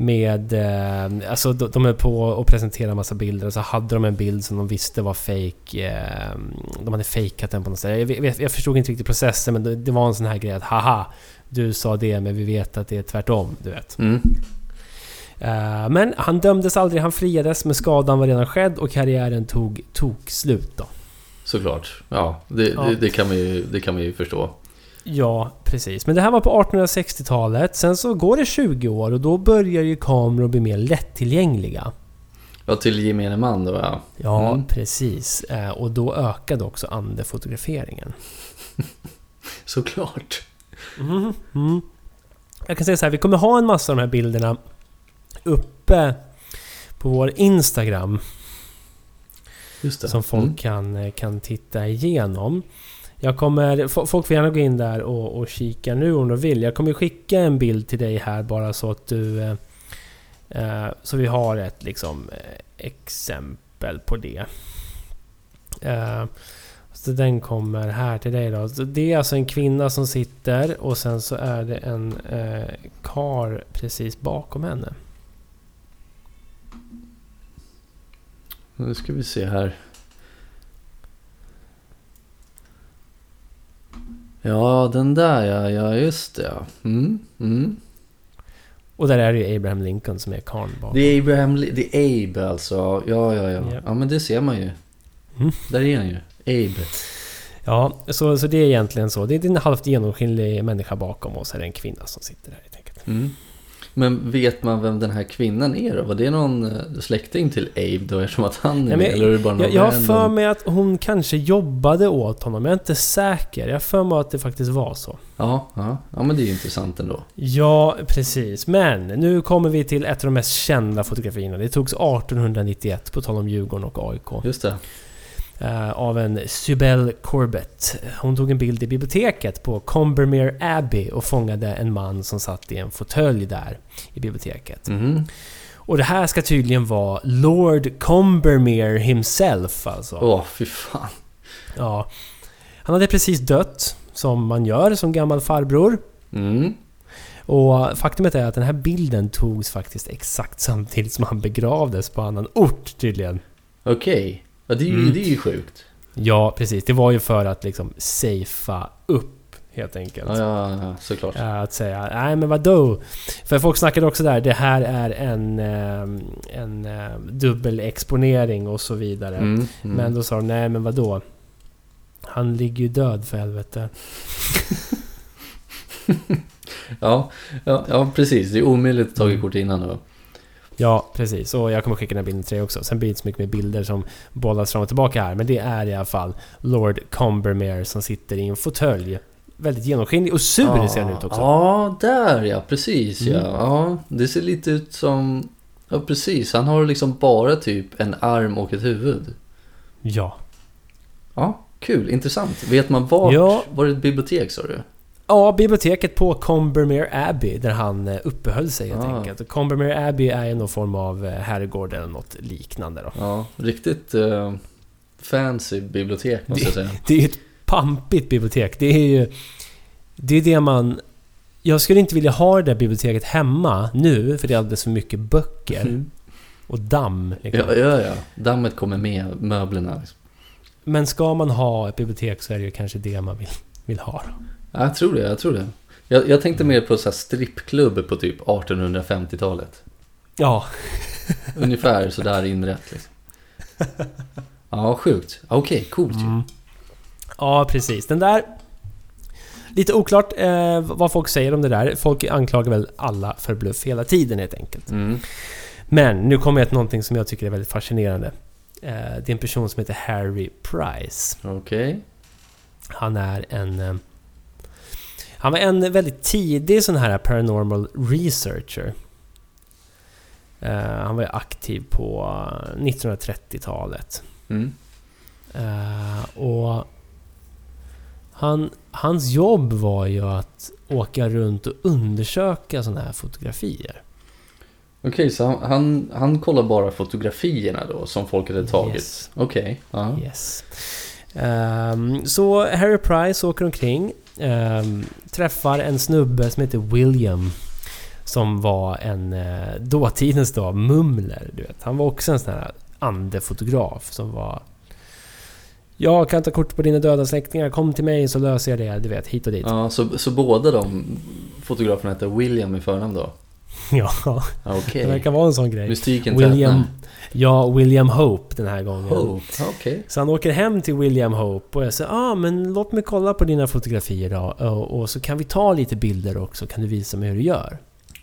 Speaker 1: Med... Eh, alltså de, de är på att presentera en massa bilder och så hade de en bild som de visste var fake. Eh, de hade fejkat den på något sätt. Jag, vet, jag förstod inte riktigt processen men det, det var en sån här grej att haha Du sa det men vi vet att det är tvärtom, du vet.
Speaker 2: Mm.
Speaker 1: Eh, men han dömdes aldrig, han friades men skadan var redan skedd och karriären tog tok slut då.
Speaker 2: Såklart. Ja, det,
Speaker 1: Ja.
Speaker 2: Det, det, kan man ju, det kan man ju förstå.
Speaker 1: Ja, precis. Men det här var på 1860-talet. Sen så går det 20 år och då börjar ju kameror bli mer lättillgängliga.
Speaker 2: Ja, till gemene man då ja.
Speaker 1: Ja,
Speaker 2: Mm.
Speaker 1: precis. Eh, Och då ökade också andefotograferingen.
Speaker 2: Såklart.
Speaker 1: Mm. Mm. Jag kan säga så här, vi kommer ha en massa av de här bilderna uppe på vår Instagram. Som folk
Speaker 2: Mm.
Speaker 1: kan, eh, kan titta igenom. Jag kommer, folk får gärna gå in där och, och kika nu om de vill. Jag kommer skicka en bild till dig här bara så att du... eh, eh så vi har ett liksom, eh, exempel på det. Eh, så den kommer här till dig då. Så det är alltså en kvinna som sitter och sen så är det en eh, kar precis bakom henne.
Speaker 2: Nu ska vi se här. Ja, den där ja, ja just det ja. Mm, mm.
Speaker 1: Och där är det ju Abraham Lincoln som är karln bakom.
Speaker 2: Det är Abraham, det är Abe alltså. Ja, ja, ja.
Speaker 1: Ja.
Speaker 2: Ja, men det ser man ju.
Speaker 1: Mm.
Speaker 2: Där är han ju. Abe.
Speaker 1: Ja, så, så det är egentligen så. Det är en halvt genomskinlig människa bakom oss. Är det en kvinna som sitter där helt enkelt.
Speaker 2: Mm. Men vet man vem den här kvinnan är då? Var det någon eh, släkting till Abe då eftersom att han är
Speaker 1: Nej, men
Speaker 2: med? Eller är det bara någon
Speaker 1: Jag, jag har för mig att hon kanske jobbade åt honom. Jag är inte säker. Jag har för mig att det faktiskt var så.
Speaker 2: Ja, ja. ja, men det är ju intressant ändå.
Speaker 1: Ja, precis. Men nu kommer vi till ett av de mest kända fotografierna. Det togs 1891, på tal om Djurgården och AIK.
Speaker 2: Just det.
Speaker 1: Eh, av en Sybelle Corbett. Hon tog en bild i biblioteket på Combermere Abbey och fångade en man som satt i en fåtölj där i biblioteket.
Speaker 2: Mhm.
Speaker 1: Och det här ska tydligen vara Lord Combermere himself alltså.
Speaker 2: Åh, fy fan.
Speaker 1: Ja. Han hade precis dött, som man gör som gammal farbror.
Speaker 2: Mm.
Speaker 1: Och faktumet är att den här bilden togs faktiskt exakt samtidigt som han begravdes på annan ort tydligen.
Speaker 2: Okej. Ja, det är, ju,
Speaker 1: Mm.
Speaker 2: det är ju sjukt.
Speaker 1: Ja, precis. Det var ju för att liksom safea upp helt enkelt.
Speaker 2: Ja, ja, ja såklart.
Speaker 1: Eh, Att säga, nej men vadå? För folk snackade också där, det här är en, eh, en eh, dubbelexponering och så vidare.
Speaker 2: Mm, mm.
Speaker 1: Men då sa de, nej men vadå? Han ligger ju död för helvete.
Speaker 2: ja, ja, ja, precis. Det är omöjligt att ta kort innan då.
Speaker 1: Ja, precis. Och jag kommer skicka den här bilden till dig också. Sen blir det inte så mycket mer bilder som bollas fram och tillbaka här. Men det är i alla fall Lord Combermere som sitter i en fåtölj. Väldigt genomskinlig och sur ser han ut också.
Speaker 2: Ja, där ja. Precis ja.
Speaker 1: Mm.
Speaker 2: ja. Det ser lite ut som... Ja, precis. Han har liksom bara typ en arm och ett huvud.
Speaker 1: Ja.
Speaker 2: Ja, kul. Intressant. Vet man vart?
Speaker 1: Ja.
Speaker 2: Var det ett bibliotek sa du?
Speaker 1: Ja, biblioteket på Combermere Abbey där han eh, uppehöll sig helt
Speaker 2: Ah.
Speaker 1: enkelt. Combermere Abbey är någon form av eh, herrgård eller något liknande då.
Speaker 2: Ja, riktigt eh, fancy bibliotek måste jag säga.
Speaker 1: Det är ett pampigt bibliotek. Det är ju... Det är det man... Jag skulle inte vilja ha det där biblioteket hemma nu, för det är alldeles för mycket böcker.
Speaker 2: Mm.
Speaker 1: Och damm. liksom.
Speaker 2: Ja, ja, ja. Dammet kommer med möblerna. Liksom.
Speaker 1: Men ska man ha ett bibliotek så är det ju kanske det man vill, vill ha. då.
Speaker 2: Ja, jag tror det, jag tror det. Jag, jag tänkte mer på så strippklubb på typ 1850-talet.
Speaker 1: Ja,
Speaker 2: Ungefär så där inrätt liksom. Ja, sjukt. Okej, coolt ju.
Speaker 1: Mm. Ja, precis. Den där... Lite oklart eh, vad folk säger om det där. Folk anklagar väl alla för bluff hela tiden helt enkelt.
Speaker 2: Mm.
Speaker 1: Men nu kommer jag till någonting som jag tycker är väldigt fascinerande. Eh, det är en person som heter Harry Price.
Speaker 2: Okej.
Speaker 1: Han är en... Han var en väldigt tidig sån här paranormal researcher. Eh, Han var ju aktiv på eh, 1930-talet.
Speaker 2: Mm.
Speaker 1: Eh, och han, hans jobb var ju att åka runt och undersöka sådana här fotografier.
Speaker 2: Okej, så han, han, han kollar bara fotografierna då som folk hade tagit?
Speaker 1: Yes.
Speaker 2: Okej, ja.
Speaker 1: Yes. Ehm, så Harry Price åker omkring. Ehm, träffar en snubbe som heter William. Som var en uh, dåtidens då, mumler. Du vet. Han var också en sån här andefotograf som var... Jag kan ta kort på dina döda släktingar, kom till mig så löser jag det. Du vet, hit och dit.
Speaker 2: ja så, så båda de fotograferna hette William i förnamn då?
Speaker 1: Ja,
Speaker 2: Okej.
Speaker 1: det verkar vara en sån grej.
Speaker 2: Mystiken
Speaker 1: William,
Speaker 2: tätnar.
Speaker 1: ja, William Hope den här gången.
Speaker 2: Oh, okej.
Speaker 1: Så han åker hem till William Hope och jag säger ah, men låt mig kolla på dina fotografier då. Och, och så kan vi ta lite bilder också. Kan du visa mig hur du gör?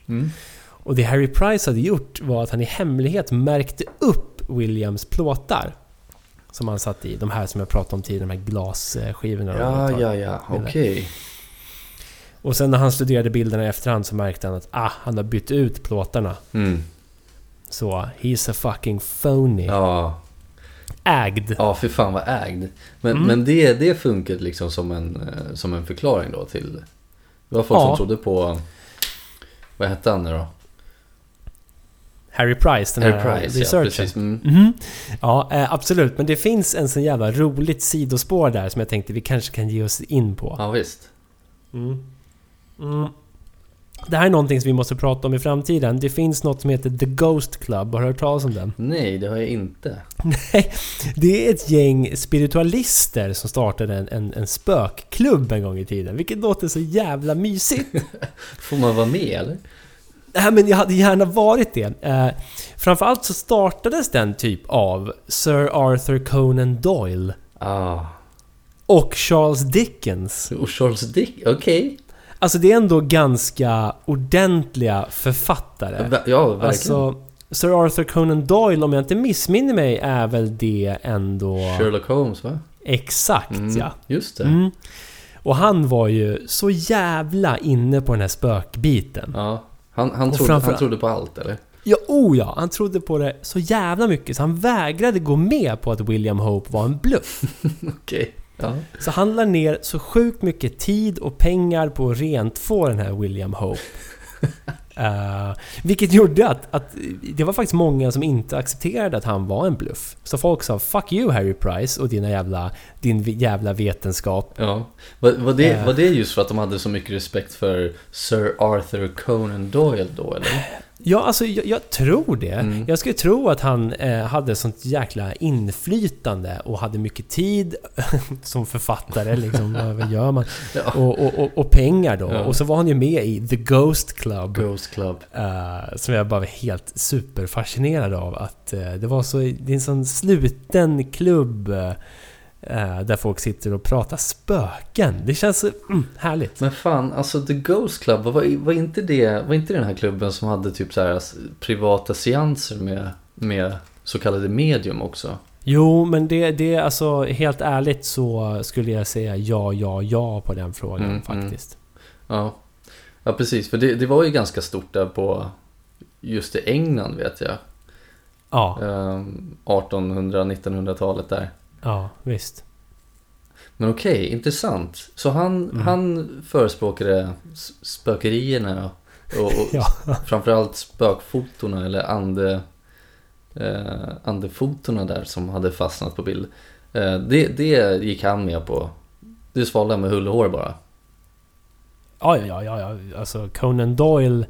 Speaker 2: Mm.
Speaker 1: Och det Harry Price hade gjort var att han i hemlighet märkte upp Williams plåtar. Som han satt i. De här som jag pratade om tidigare, de här glasskivorna.
Speaker 2: Ja, ja, ja. Okej.
Speaker 1: Och sen när han studerade bilderna i efterhand så märkte han att ah, han har bytt ut plåtarna.
Speaker 2: Mm.
Speaker 1: Så he's a fucking phony.
Speaker 2: Ja.
Speaker 1: Ägd.
Speaker 2: ja, för fan vad ägd. Men,
Speaker 1: Mm.
Speaker 2: men det, det funkar liksom som en, eh, som en förklaring då till... Det var folk
Speaker 1: Ja.
Speaker 2: som trodde på... Vad hette han nu då?
Speaker 1: Harry Price, den
Speaker 2: Harry
Speaker 1: här
Speaker 2: Price, ja
Speaker 1: researchen.
Speaker 2: Mm.
Speaker 1: Mhm. Ja, eh, absolut. Men det finns en sån jävla roligt sidospår där som jag tänkte vi kanske kan ge oss in på.
Speaker 2: Ja, visst.
Speaker 1: Mm. Mm. Det här är någonting som vi måste prata om i framtiden. Det finns något som heter The Ghost Club. Har du hört talas om den?
Speaker 2: Nej, det har jag inte.
Speaker 1: Nej, det är ett gäng spiritualister som startade en, en, en spökklubb en gång i tiden. Vilket låter så jävla mysigt.
Speaker 2: Får man vara med eller?
Speaker 1: Nej men jag hade gärna varit det. Eh, framförallt så startades den typ av Sir Arthur Conan Doyle
Speaker 2: Ah.
Speaker 1: och Charles Dickens.
Speaker 2: Och Charles Dick, okej.
Speaker 1: Alltså det är ändå ganska ordentliga författare.
Speaker 2: Ja, verkligen.
Speaker 1: Alltså Sir Arthur Conan Doyle, om jag inte missminner mig, är väl det ändå...
Speaker 2: Sherlock Holmes va?
Speaker 1: Exakt
Speaker 2: Mm,
Speaker 1: ja.
Speaker 2: Just det.
Speaker 1: Mm. Och han var ju så jävla inne på den här spökbiten.
Speaker 2: Ja. Han, han, trodde,
Speaker 1: framför-
Speaker 2: han trodde på allt eller?
Speaker 1: Ja, oh ja! Han trodde på det så jävla mycket så han vägrade gå med på att William Hope var en bluff.
Speaker 2: Okej. Ja.
Speaker 1: Så han la ner så sjukt mycket tid och pengar på att rent få den här William Hope. Eh, vilket gjorde att, att det var faktiskt många som inte accepterade att han var en bluff. Så folk sa 'Fuck you Harry Price och dina jävla, din jävla vetenskap'
Speaker 2: ja. Var, var, det,
Speaker 1: Eh.
Speaker 2: var det just för att de hade så mycket respekt för Sir Arthur Conan Doyle då eller?
Speaker 1: Ja, alltså jag, jag tror det.
Speaker 2: Mm.
Speaker 1: Jag skulle tro att han eh, hade sånt jäkla inflytande och hade mycket tid som författare. Liksom, vad gör man?
Speaker 2: Ja.
Speaker 1: Och, och, och, och pengar då.
Speaker 2: Ja.
Speaker 1: Och så var han ju med i The Ghost Club.
Speaker 2: Ghost Club.
Speaker 1: eh, som jag bara var helt superfascinerad av. Att eh, det var så... Det är en sån sluten klubb. Eh, där folk sitter och pratar spöken. Det känns mm, härligt.
Speaker 2: Men fan, alltså The Ghost Club, var, var, inte det, var inte den här klubben som hade typ så här s- privata seanser med, med så kallade medium också?
Speaker 1: Jo, men det, det är alltså helt ärligt så skulle jag säga ja, ja, ja på den frågan
Speaker 2: Mm,
Speaker 1: faktiskt.
Speaker 2: Ja, ja precis. För det, det var ju ganska stort där på just i England vet jag.
Speaker 1: Ja,
Speaker 2: Ehm, 1800-1900-talet där.
Speaker 1: Ja, visst.
Speaker 2: Men okej, intressant. Så han,
Speaker 1: Mm.
Speaker 2: han förespråkade spökerierna och, och
Speaker 1: Ja.
Speaker 2: framförallt spökfotona eller ande, eh, andefotona där som hade fastnat på bild. Eh, det, det gick han med på. Det svalde med hull och hår bara.
Speaker 1: Ja, ja, ja, ja. Alltså Conan Doyle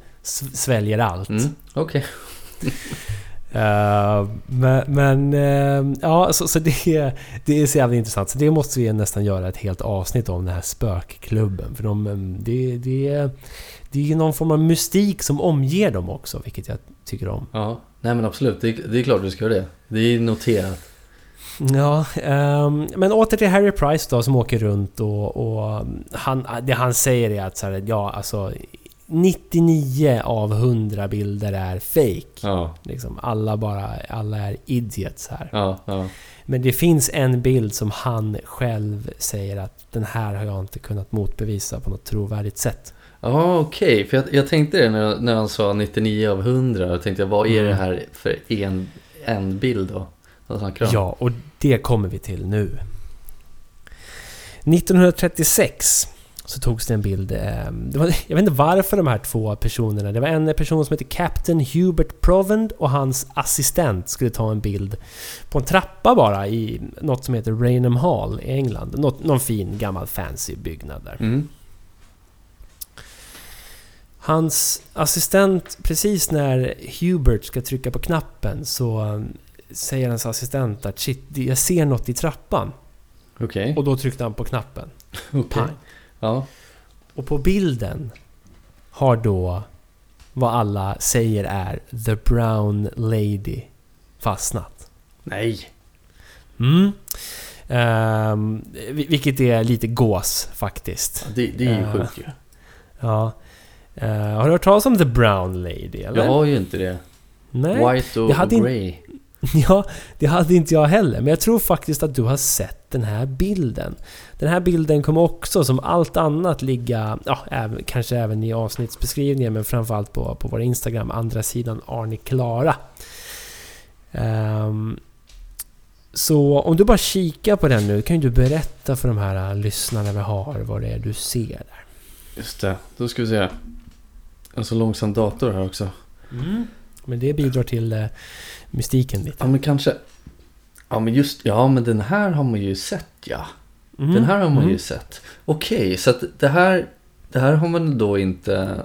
Speaker 1: sväljer allt.
Speaker 2: Mm, okej.
Speaker 1: Eh, men, men eh, ja, så, så det, är, det är så jävla intressant. Så det måste vi nästan göra ett helt avsnitt om, den här spökklubben. För de, det, det, är- det är någon form av mystik som omger dem också, vilket jag tycker om.
Speaker 2: Ja, nej men absolut. Det, det är klart du ska göra det. Det är noterat.
Speaker 1: Ja, ehm, men åter till Harry Price då som åker runt och, och han, det han säger är att så här, ja alltså 99 av 100 bilder är fake.
Speaker 2: Ja,
Speaker 1: Liksom, alla bara, alla är idiots här.
Speaker 2: ja, ja.
Speaker 1: Men det finns en bild som han själv säger att den här har jag inte kunnat motbevisa på något trovärdigt sätt.
Speaker 2: Ja, okej. För jag, jag tänkte det när, när han sa 99 av 100. Jag tänkte, vad är
Speaker 1: Mm.
Speaker 2: det här för en, en bild då?
Speaker 1: Ja, och det kommer vi till nu. 1936 så togs det en bild. eh, Det var, jag vet inte varför de här två personerna. Det var en person som heter Captain Hubert Provend och hans assistent skulle ta en bild på en trappa bara i något som heter Rainham Hall i England. Något, någon fin gammal fancy byggnad där.
Speaker 2: Mm.
Speaker 1: Hans assistent, precis när Hubert ska trycka på knappen så säger hans assistent att shit, jag ser något i trappan.
Speaker 2: Okej.
Speaker 1: Och då tryckte han på knappen. Pang.
Speaker 2: Ja.
Speaker 1: Och på bilden har då vad alla säger är The Brown Lady fastnat.
Speaker 2: Nej.
Speaker 1: Mm. Vil- vilket är lite gås faktiskt.
Speaker 2: Det, det är ju
Speaker 1: Eh,
Speaker 2: sjukt ju.
Speaker 1: Ja. Eh, har du hört talas om The Brown Lady eller?
Speaker 2: Jag har ju inte det.
Speaker 1: Nej.
Speaker 2: White och
Speaker 1: hade in-
Speaker 2: grey.
Speaker 1: Ja, det hade inte jag heller. Men jag tror faktiskt att du har sett den här bilden. Den här bilden kommer också som allt annat ligga, ja, även, kanske även i avsnittsbeskrivningen, men framförallt på, på vår Instagram, andra sidan Arne Klara. Ehm, så om du bara kikar på den nu, kan ju du berätta för de här äh, lyssnarna vi har vad det är du ser där.
Speaker 2: Just det. Då ska vi se. En så långsam dator här också.
Speaker 1: Men det bidrar till eh, mystiken lite.
Speaker 2: Ja men kanske. Ja men just, ja men den här har man ju sett ja.
Speaker 1: Mm.
Speaker 2: Den här har man ju
Speaker 1: Mm.
Speaker 2: sett. Okej, så att det här, det här har man då inte,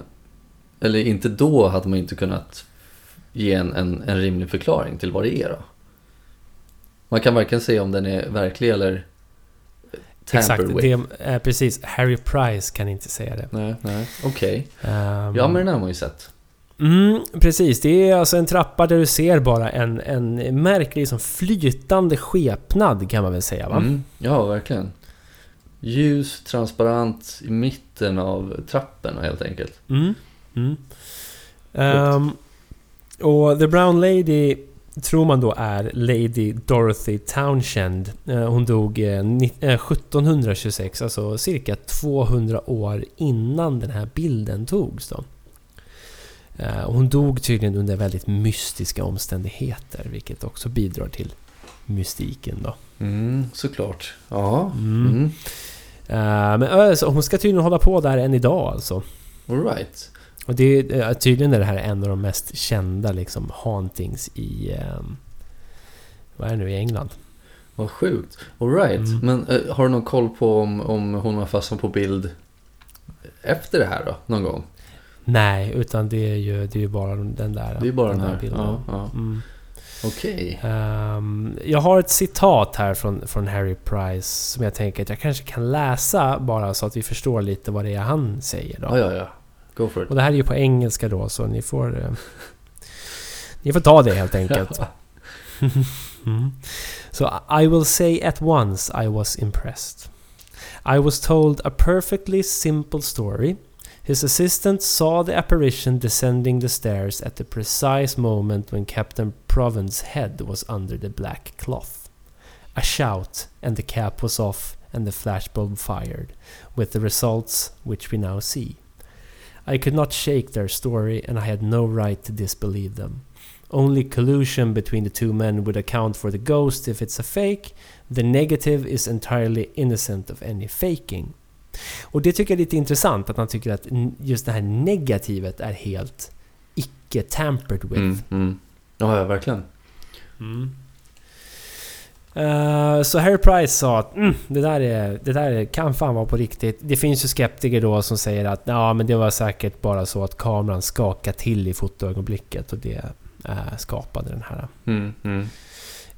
Speaker 2: eller inte då hade man inte kunnat ge en, en, en rimlig förklaring till vad det är då. Man kan varken se om den är verklig eller
Speaker 1: Exakt, det är precis. Harry Price kan inte säga det.
Speaker 2: Nej, nej, okej.
Speaker 1: Ehm,
Speaker 2: Ja men den här har man ju sett.
Speaker 1: Mm, precis. Det är alltså en trappa där du ser bara en, en märklig som flytande skepnad kan man väl säga va?
Speaker 2: Mm, ja, verkligen. Ljus, transparent i mitten av trappen helt enkelt.
Speaker 1: Mm. Mm. Ehm, och The Brown Lady tror man då är Lady Dorothy Townshend. Eh, hon dog eh, ni- eh, 1726, alltså cirka 200 år innan den här bilden togs då. Eh, och hon dog tydligen under väldigt mystiska omständigheter, vilket också bidrar till mystiken då.
Speaker 2: Mm, såklart. Ja.
Speaker 1: Mm.
Speaker 2: Mm.
Speaker 1: Eh, men alltså, hon ska tydligen hålla på där än idag alltså.
Speaker 2: All right.
Speaker 1: Och det är tydligen är det här en av de mest kända liksom hauntings i... ehm, vad är det nu? I England.
Speaker 2: Vad sjukt. All right.
Speaker 1: Mm.
Speaker 2: Men eh, har du någon koll på om, om hon har fastnat på bild efter det här då? Någon gång?
Speaker 1: Nej, utan det är ju, det är ju bara den där
Speaker 2: Det är bara den här.
Speaker 1: bilden.
Speaker 2: Ja, ja.
Speaker 1: Mm.
Speaker 2: Okej.
Speaker 1: Ehm, jag har ett citat här från, från Harry Price som jag tänker att jag kanske kan läsa bara så att vi förstår lite vad det är han säger. Då.
Speaker 2: Ja, ja, ja. Go for it.
Speaker 1: Och det här är ju på engelska då, så ni får... Eh, ni får ta det helt enkelt. Mm. So I will say at once I was impressed. I was told a perfectly simple story. His assistant saw the apparition descending the stairs at the precise moment when Captain Proven's head was under the black cloth. A shout, and the cap was off, and the flashbulb fired, with the results which we now see. I could not shake their story, and I had no right to disbelieve them. Only collusion between the two men would account for the ghost if it's a fake. The negative is entirely innocent of any faking. Och det tycker jag är lite intressant att han tycker att just det här negativet är helt icke tampered with.
Speaker 2: Mm, mm. Ja, ja, verkligen.
Speaker 1: Mm. Eh, så Harry Price sa att mm, det, där är, det där kan fan vara på riktigt. Det finns ju skeptiker då som säger att ja, men det var säkert bara så att kameran skakade till i fotoögonblicket och det eh, skapade den här
Speaker 2: Mm, mm.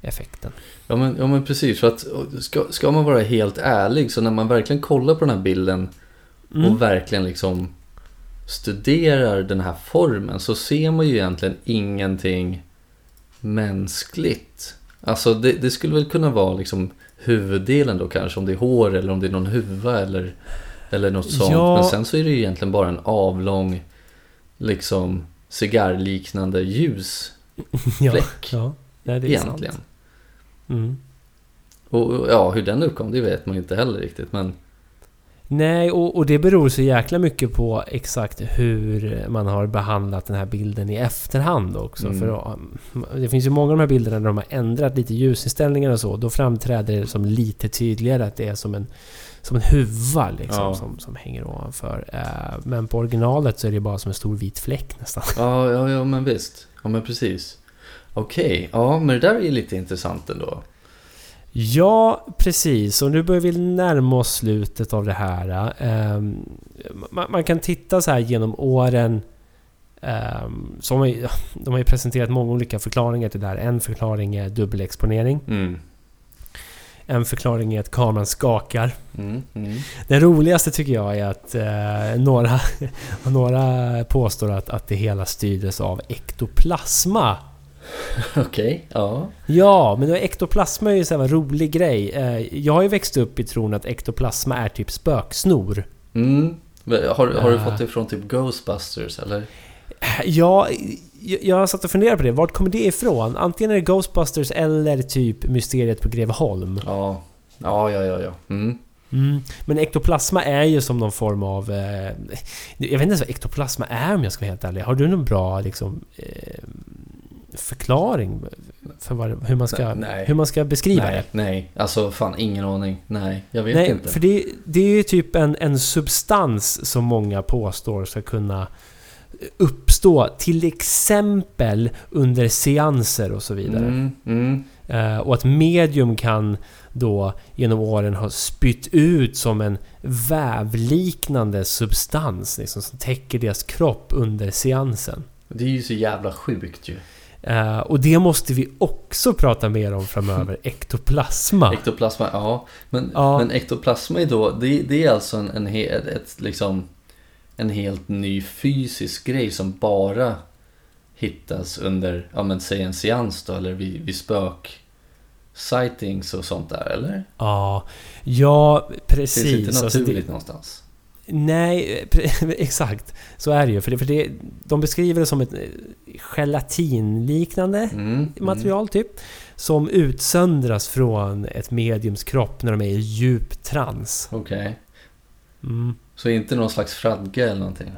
Speaker 1: Effekten.
Speaker 2: Ja men, ja men precis, för att ska, ska man vara helt ärlig så när man verkligen kollar på den här bilden
Speaker 1: Mm.
Speaker 2: och verkligen liksom studerar den här formen så ser man ju egentligen ingenting mänskligt. Alltså det, det skulle väl kunna vara liksom huvuddelen då kanske, om det är hår eller om det är någon huva eller, eller något sånt.
Speaker 1: Ja.
Speaker 2: Men sen så är det ju egentligen bara en avlång, liksom cigarrliknande ljus
Speaker 1: ja, ja, nej, det är
Speaker 2: egentligen.
Speaker 1: sant. Mm.
Speaker 2: Och och ja, hur den uppkom det vet man ju inte heller riktigt. Men
Speaker 1: Nej, och, och det beror så jäkla mycket på exakt hur man har behandlat den här bilden i efterhand också.
Speaker 2: Mm.
Speaker 1: För då, det finns ju många av de här bilderna där de har ändrat lite ljusinställningar och så. Då framträder det som lite tydligare att det är som en, som en huva liksom,
Speaker 2: Ja.
Speaker 1: som, som hänger ovanför. Eh, men på originalet så är det bara som en stor vit fläck nästan.
Speaker 2: ja, ja, ja men visst. Ja men precis. Okej, ja men det där är ju lite intressant ändå.
Speaker 1: Ja, precis. Och nu börjar vi närma oss slutet av det här. Ehm, man, kan titta så här genom åren. Har man, de har ju presenterat många olika förklaringar till det här. En förklaring är dubbelexponering.
Speaker 2: Mm.
Speaker 1: En förklaring är att kameran skakar.
Speaker 2: Mm, mm.
Speaker 1: Den roligaste tycker jag är att eh, några, några påstår att, att det hela styrdes av ektoplasma.
Speaker 2: Okej, ja.
Speaker 1: Ja, men då ektoplasma är ju så här en rolig grej. Eh, jag har ju växt upp i tron att ektoplasma är typ spöksnor.
Speaker 2: Mm. Har, har du
Speaker 1: Äh.
Speaker 2: fått det från typ Ghostbusters eller?
Speaker 1: Ja, jag, jag satt och funderade på det. Vart kommer det ifrån? Antingen är det Ghostbusters eller typ Mysteriet på Greveholm.
Speaker 2: Ja, ja, ja, ja. ja. Mm.
Speaker 1: Mm. Men ektoplasma är ju som någon form av... Eh, jag vet inte ens vad ektoplasma är om jag ska vara helt ärlig. Har du någon bra liksom, eh, förklaring för vad, hur, man ska,
Speaker 2: Nej.
Speaker 1: hur man ska beskriva
Speaker 2: Nej,
Speaker 1: det?
Speaker 2: nej, alltså fan ingen aning. Nej, jag vet
Speaker 1: Nej,
Speaker 2: inte.
Speaker 1: för det, det är ju typ en, en substans som många påstår ska kunna uppstå till exempel under seanser och så vidare.
Speaker 2: Mm, mm.
Speaker 1: Eh, och att medium kan då genom åren ha spytt ut som en vävliknande substans liksom, som täcker deras kropp under seansen.
Speaker 2: Det är ju så jävla sjukt ju.
Speaker 1: Eh, och det måste vi också prata mer om framöver. Ektoplasma.
Speaker 2: Ektoplasma, ja. Men,
Speaker 1: Ja.
Speaker 2: men ektoplasma är då, det, det är alltså en, en, he, ett, liksom, en helt ny fysisk grej som bara hittas under, ja men säg en seans då, eller vid, vid spök sightings och sånt där, eller?
Speaker 1: Ja, ja
Speaker 2: Finns det inte
Speaker 1: precis. Alltså, det-
Speaker 2: naturligt någonstans?
Speaker 1: Nej, pre- exakt. Så är det ju. För, det, för det, de beskriver det som ett eh, gelatinliknande
Speaker 2: Mm,
Speaker 1: material typ. Som utsöndras från ett mediums kropp när de är i djup trans.
Speaker 2: Mm, Okej.
Speaker 1: Mm.
Speaker 2: Så inte någon slags fradga eller någonting?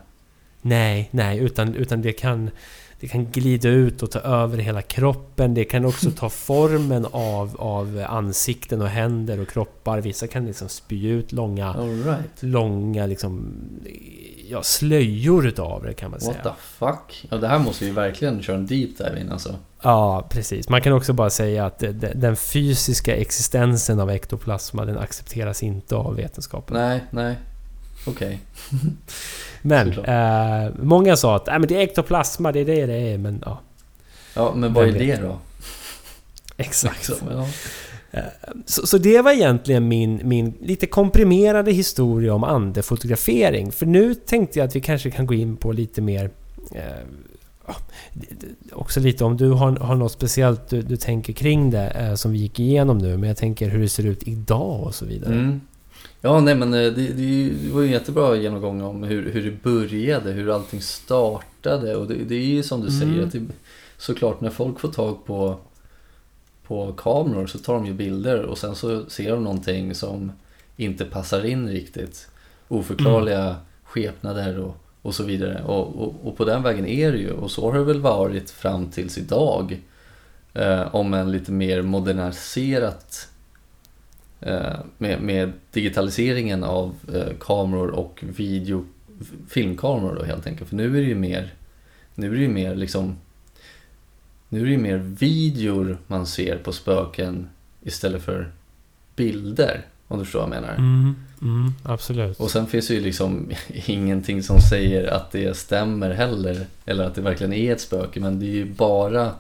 Speaker 1: Nej, nej, utan, utan det kan... Det kan glida ut och ta över hela kroppen. Det kan också ta formen av, av ansikten och händer och kroppar. Vissa kan liksom spy ut långa,
Speaker 2: right.
Speaker 1: långa liksom, ja, slöjor utav det kan man
Speaker 2: What
Speaker 1: säga.
Speaker 2: the fuck? Ja, det här måste vi verkligen köra en deep dive in alltså.
Speaker 1: Ja, precis. Man kan också bara säga att den fysiska existensen av ektoplasma den accepteras inte av vetenskapen.
Speaker 2: Nej, nej. Okej.
Speaker 1: Men
Speaker 2: Såklart.
Speaker 1: eh, många sa att äh, men det är ektoplasma, det är det det är. Men ja,
Speaker 2: Ja, men vad är det då?
Speaker 1: exakt.
Speaker 2: Liksom, ja.
Speaker 1: Så, så det var egentligen min, min lite komprimerade historia om andefotografering. För nu tänkte jag att vi kanske kan gå in på lite mer... Eh, också lite om du har, har något speciellt du, du tänker kring det eh, som vi gick igenom nu. Men jag tänker hur det ser ut idag och så vidare.
Speaker 2: Mm. Ja, nej men eh, det, det, var ju en jättebra genomgång om hur, hur det började, hur allting startade. Och det, det är ju som du
Speaker 1: Mm.
Speaker 2: säger, att det, såklart när folk får tag på, på kameror så tar de ju bilder och sen så ser de någonting som inte passar in riktigt. Oförklarliga skepnader och, och så vidare. Och, och, och på den vägen är det ju. Och så har det väl varit fram tills idag. Eh, om en lite mer moderniserat med, med digitaliseringen av eh, kameror och video, filmkameror då helt enkelt. För nu är det ju mer, nu är det ju mer liksom, nu är det ju mer videor man ser på spöken istället för bilder. Om du förstår vad jag menar.
Speaker 1: Mm, mm, absolut.
Speaker 2: Och sen finns det ju liksom ingenting som säger att det stämmer heller. Eller att det verkligen är ett spöke. Men det är ju bara,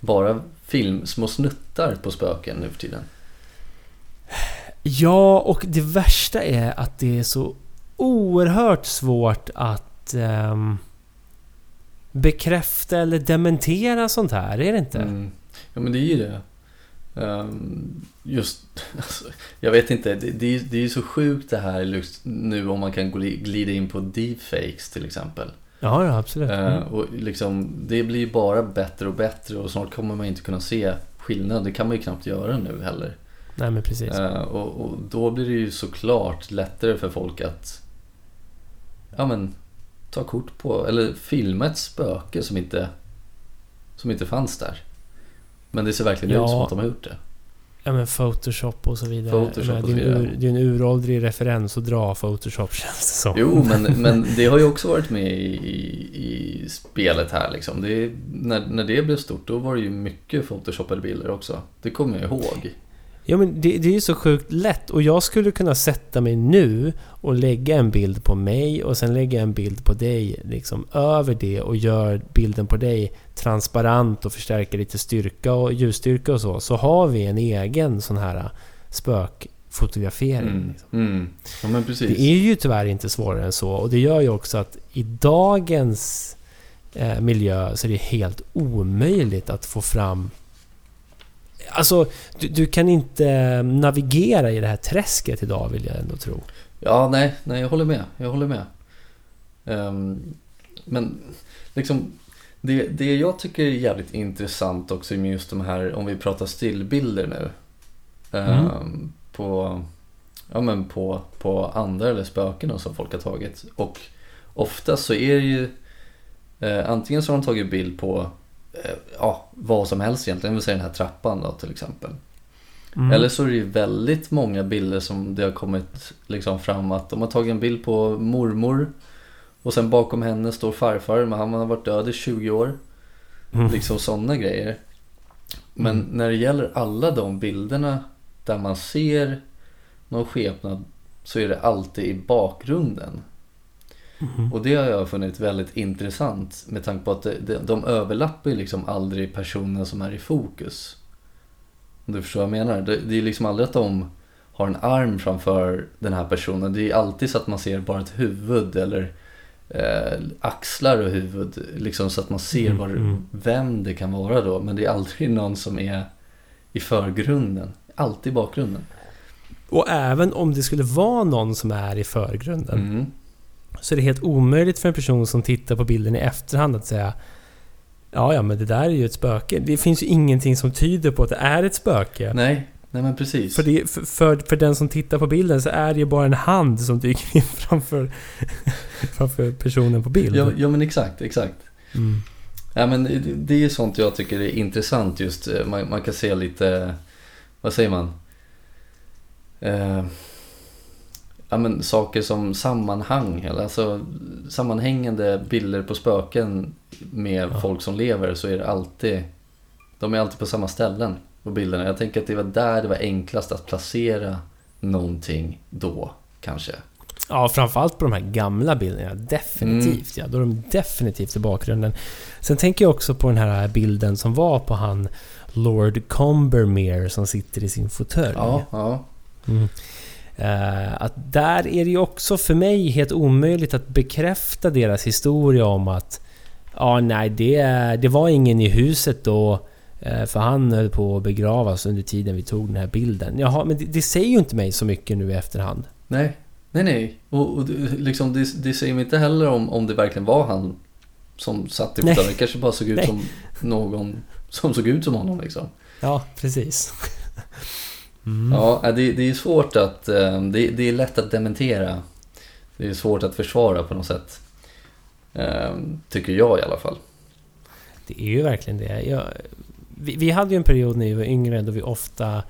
Speaker 2: bara film, små snuttar på spöken nu för tiden.
Speaker 1: Ja, och det värsta är att det är så oerhört svårt att ehm, bekräfta eller dementera sånt här, är det inte?
Speaker 2: Mm. Ja men det är ju det. Ehm, just, alltså, jag vet inte, det, det, är, det är ju så sjukt det här nu om man kan gli- glida in på deepfakes till exempel.
Speaker 1: Ja, ja absolut.
Speaker 2: Eh,
Speaker 1: Mm.
Speaker 2: och liksom, det blir ju bara bättre och bättre och snart kommer man inte kunna se skillnad. Det kan man ju knappt göra nu heller.
Speaker 1: Nej, men precis.
Speaker 2: Eh, och, och då blir det ju såklart lättare för folk att ja, men, ta kort på eller filma ett spöke som inte, som inte fanns där. Men det ser verkligen
Speaker 1: Ja.
Speaker 2: ut som att de har gjort det.
Speaker 1: Ja, men Photoshop och så vidare.
Speaker 2: Photoshop och så
Speaker 1: det, är en
Speaker 2: vidare.
Speaker 1: ur, det är en uråldrig referens att dra Photoshop känns det som.
Speaker 2: Jo, men, men det har ju också varit med i, i, i spelet här liksom. Det, när, när det blev stort då var det ju mycket photoshopade bilder också. Det kommer jag ihåg.
Speaker 1: Ja men det, det är ju så sjukt lätt och jag skulle kunna sätta mig nu och lägga en bild på mig och sen lägga en bild på dig liksom över det och gör bilden på dig transparent och förstärka lite styrka och ljusstyrka och så. Så har vi en egen sån här spökfotografering.
Speaker 2: Mm.
Speaker 1: Liksom.
Speaker 2: Mm. Ja men precis.
Speaker 1: Det är ju tyvärr inte svårare än så och det gör ju också att i dagens eh, miljö så är det helt omöjligt att få fram Alltså, du, du kan inte navigera i det här träsket idag vill jag ändå tro.
Speaker 2: Ja, nej, nej jag håller med. Jag håller med. Ehm, men liksom det, det jag tycker är jävligt intressant också med just de här, om vi pratar stillbilder nu. ehm,
Speaker 1: Mm.
Speaker 2: På, ja, men på, på andra eller spöken som folk har tagit. Och ofta så är det ju eh, antingen så har de tagit bild på eh, ja, vad som helst egentligen, vi säger den här trappan då till exempel.
Speaker 1: Mm.
Speaker 2: Eller så är det ju väldigt många bilder som det har kommit liksom fram att de har tagit en bild på mormor och sen bakom henne står farfar men han har varit död i 20 år.
Speaker 1: Mm.
Speaker 2: Liksom sådana grejer. Men
Speaker 1: Mm.
Speaker 2: när det gäller alla de bilderna där man ser någon skepnad så är det alltid i bakgrunden.
Speaker 1: Mhm.
Speaker 2: Och det har jag funnit väldigt intressant med tanke på att det, de överlappar ju liksom aldrig personen som är i fokus. Om du förstår vad jag menar? Det, det är liksom aldrig att de har en arm framför den här personen. Det är alltid så att man ser bara ett huvud eller eh, axlar och huvud. Liksom så att man ser
Speaker 1: Mm,
Speaker 2: var,
Speaker 1: mm.
Speaker 2: vem det kan vara då. Men det är aldrig någon som är i förgrunden. Alltid i bakgrunden.
Speaker 1: Och även om det skulle vara någon som är i förgrunden
Speaker 2: Mm.
Speaker 1: Så är det helt omöjligt för en person som tittar på bilden i efterhand att säga Ja, ja, men det där är ju ett spöke. Det finns ju ingenting som tyder på att det är ett spöke.
Speaker 2: Nej, nej men precis.
Speaker 1: För, det, för, för, för den som tittar på bilden så är det ju bara en hand som dyker in framför, framför personen på bild.
Speaker 2: Ja, ja men exakt, exakt.
Speaker 1: Mm.
Speaker 2: Ja, men det- det är ju sånt jag tycker är intressant just. eh, Man, man kan se lite, vad säger man? Eh, ja men saker som sammanhang, eller alltså sammanhängande bilder på spöken med
Speaker 1: Ja.
Speaker 2: folk som lever så är det alltid, de är alltid på samma ställen på bilderna. Jag tänker att det var där det var enklast att placera någonting då, kanske.
Speaker 1: Ja, framförallt på de här gamla bilderna. Definitivt ja. Då är de definitivt i bakgrunden. Sen tänker jag också på den här bilden som var på han Lord Combermere som sitter i sin fåtölj.
Speaker 2: Ja, ja.
Speaker 1: Mm. Eh, att där är det ju också för mig helt omöjligt att bekräfta deras historia om att Ja, nej, det, det var ingen i huset då. eh, För han höll på att begravas under tiden vi tog den här bilden. Jaha, men det, det säger ju inte mig så mycket nu i efterhand.
Speaker 2: Nej, nej, nej. Och, och liksom, det, det säger mig inte heller om, om det verkligen var han som satt i fåtöljen. Det kanske bara såg ut
Speaker 1: Nej.
Speaker 2: som någon som såg ut som honom liksom.
Speaker 1: Ja, precis. Mm.
Speaker 2: Ja, det, det är svårt att, eh, det, det är lätt att dementera. Det är svårt att försvara på något sätt. Eh, Tycker jag i alla fall.
Speaker 1: Det är ju verkligen det. Jag, vi, vi hade ju en period när vi var yngre då vi ofta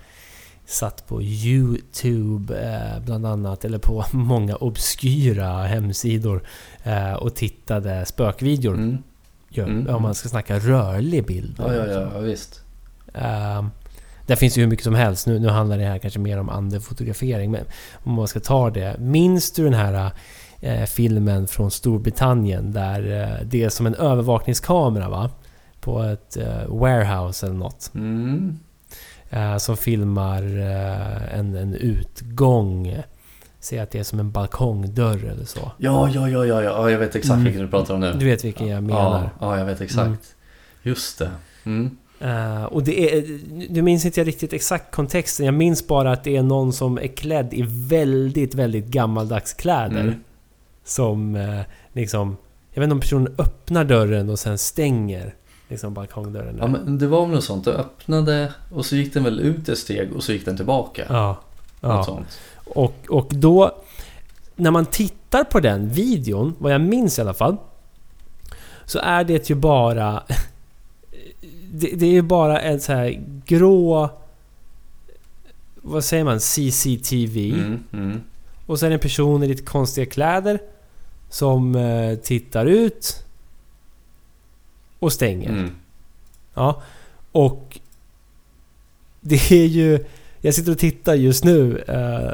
Speaker 1: satt på YouTube eh, bland annat, eller på många obskyra hemsidor eh, och tittade spökvideor.
Speaker 2: Mm. Mm.
Speaker 1: Om man ska snacka rörlig bild.
Speaker 2: Ja, ja, ja, ja, visst.
Speaker 1: Ehm, där finns ju hur mycket som helst. Nu, nu handlar det här kanske mer om andefotografering. Men om man ska ta det. Minns du den här eh, filmen från Storbritannien där eh, det är som en övervakningskamera va? På ett eh, warehouse eller något.
Speaker 2: Mm.
Speaker 1: Eh, som filmar eh, en, en utgång. Säg att det är som en balkongdörr eller så.
Speaker 2: Ja, ja, ja, ja, ja, jag vet exakt
Speaker 1: Mm.
Speaker 2: vilken du pratar om nu.
Speaker 1: Du vet vilken jag menar.
Speaker 2: Ja, ja, jag vet exakt.
Speaker 1: Mm.
Speaker 2: Just det. Mm.
Speaker 1: Eh, och det är... Nu minns inte jag riktigt exakt kontexten. Jag minns bara att det är någon som är klädd i väldigt, väldigt gammaldags kläder.
Speaker 2: Mm.
Speaker 1: Som eh, liksom... Jag vet inte om personen öppnar dörren och sen stänger liksom balkongdörren.
Speaker 2: Ja, men det var väl något sånt. Du öppnade och så gick den väl ut ett steg och så gick den tillbaka.
Speaker 1: ja. Ja. Och, och då... När man tittar på den videon, vad jag minns i alla fall. Så är det ju bara... Det, det är bara en så här grå... Vad säger man? CCTV.
Speaker 2: Mm, mm.
Speaker 1: Och sen en person i lite konstiga kläder. Som eh, tittar ut. Och stänger.
Speaker 2: Mm.
Speaker 1: Ja. Och... Det är ju... Jag sitter och tittar just nu eh,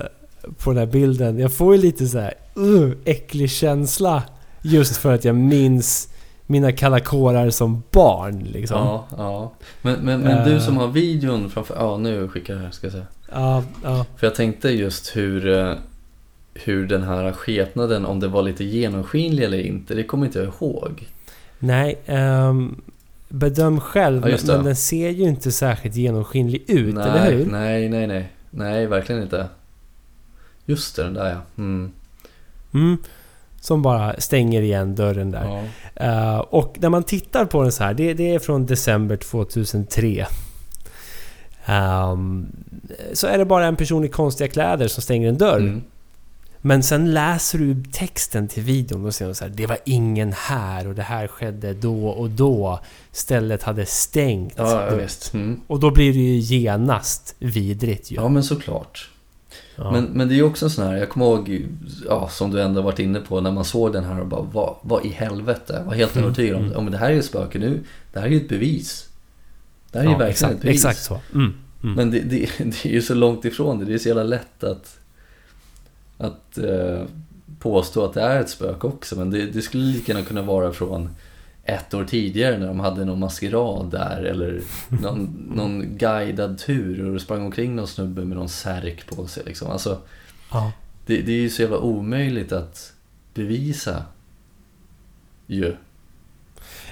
Speaker 1: på den här bilden. Jag får ju lite så här uh, äcklig känsla. Just för att jag minns mina kalla kårar som barn liksom.
Speaker 2: Ja, ja. Men, men, men du
Speaker 1: Eh.
Speaker 2: som har videon framför... Ja, nu skickar jag här ska jag säga.
Speaker 1: Ja, ja.
Speaker 2: För jag tänkte just hur, eh, hur den här skepnaden, om det var lite genomskinlig eller inte, det kommer inte jag ihåg.
Speaker 1: Nej, ehm, bedöm själv.
Speaker 2: Ja,
Speaker 1: men den ser ju inte särskilt genomskinlig ut,
Speaker 2: nej,
Speaker 1: eller hur?
Speaker 2: Nej, nej, nej. Nej, verkligen inte. Just det, den där ja. Mm.
Speaker 1: Mm. Som bara stänger igen dörren där.
Speaker 2: ja.
Speaker 1: Eh, och när man tittar på den så här, det, det är från december 2003. Ehm, så är det bara en person i konstiga kläder som stänger en dörr.
Speaker 2: Mm.
Speaker 1: Men sen läser du texten till videon och ser så här, det var ingen här och det här skedde då och då. Stället hade stängt.
Speaker 2: Ja, ja. Mm.
Speaker 1: Och då blir det ju genast vidrigt ju.
Speaker 2: Ja, men såklart.
Speaker 1: Ja.
Speaker 2: Men, men det är ju också en sån här, jag kommer ihåg, ja, som du ändå varit inne på, när man såg den här och bara, vad, vad i helvete? Jag var helt
Speaker 1: Mm,
Speaker 2: övertygad om,
Speaker 1: mm.
Speaker 2: om det här är ett spöke nu, det här är ju ett bevis. Det här är
Speaker 1: ja,
Speaker 2: ju verkligen
Speaker 1: exakt,
Speaker 2: ett bevis.
Speaker 1: exakt så. Mm. Mm.
Speaker 2: Men det, det, det är ju så långt ifrån det, det är så jävla lätt att, att eh, påstå att det är ett spöke också. Men det, det skulle lika gärna kunna vara från ett år tidigare när de hade någon maskerad där eller någon, någon guidad tur och det sprang omkring någon snubbe med någon särk på sig liksom. Alltså,
Speaker 1: Ja.
Speaker 2: det, det är ju så jävla omöjligt att bevisa ju.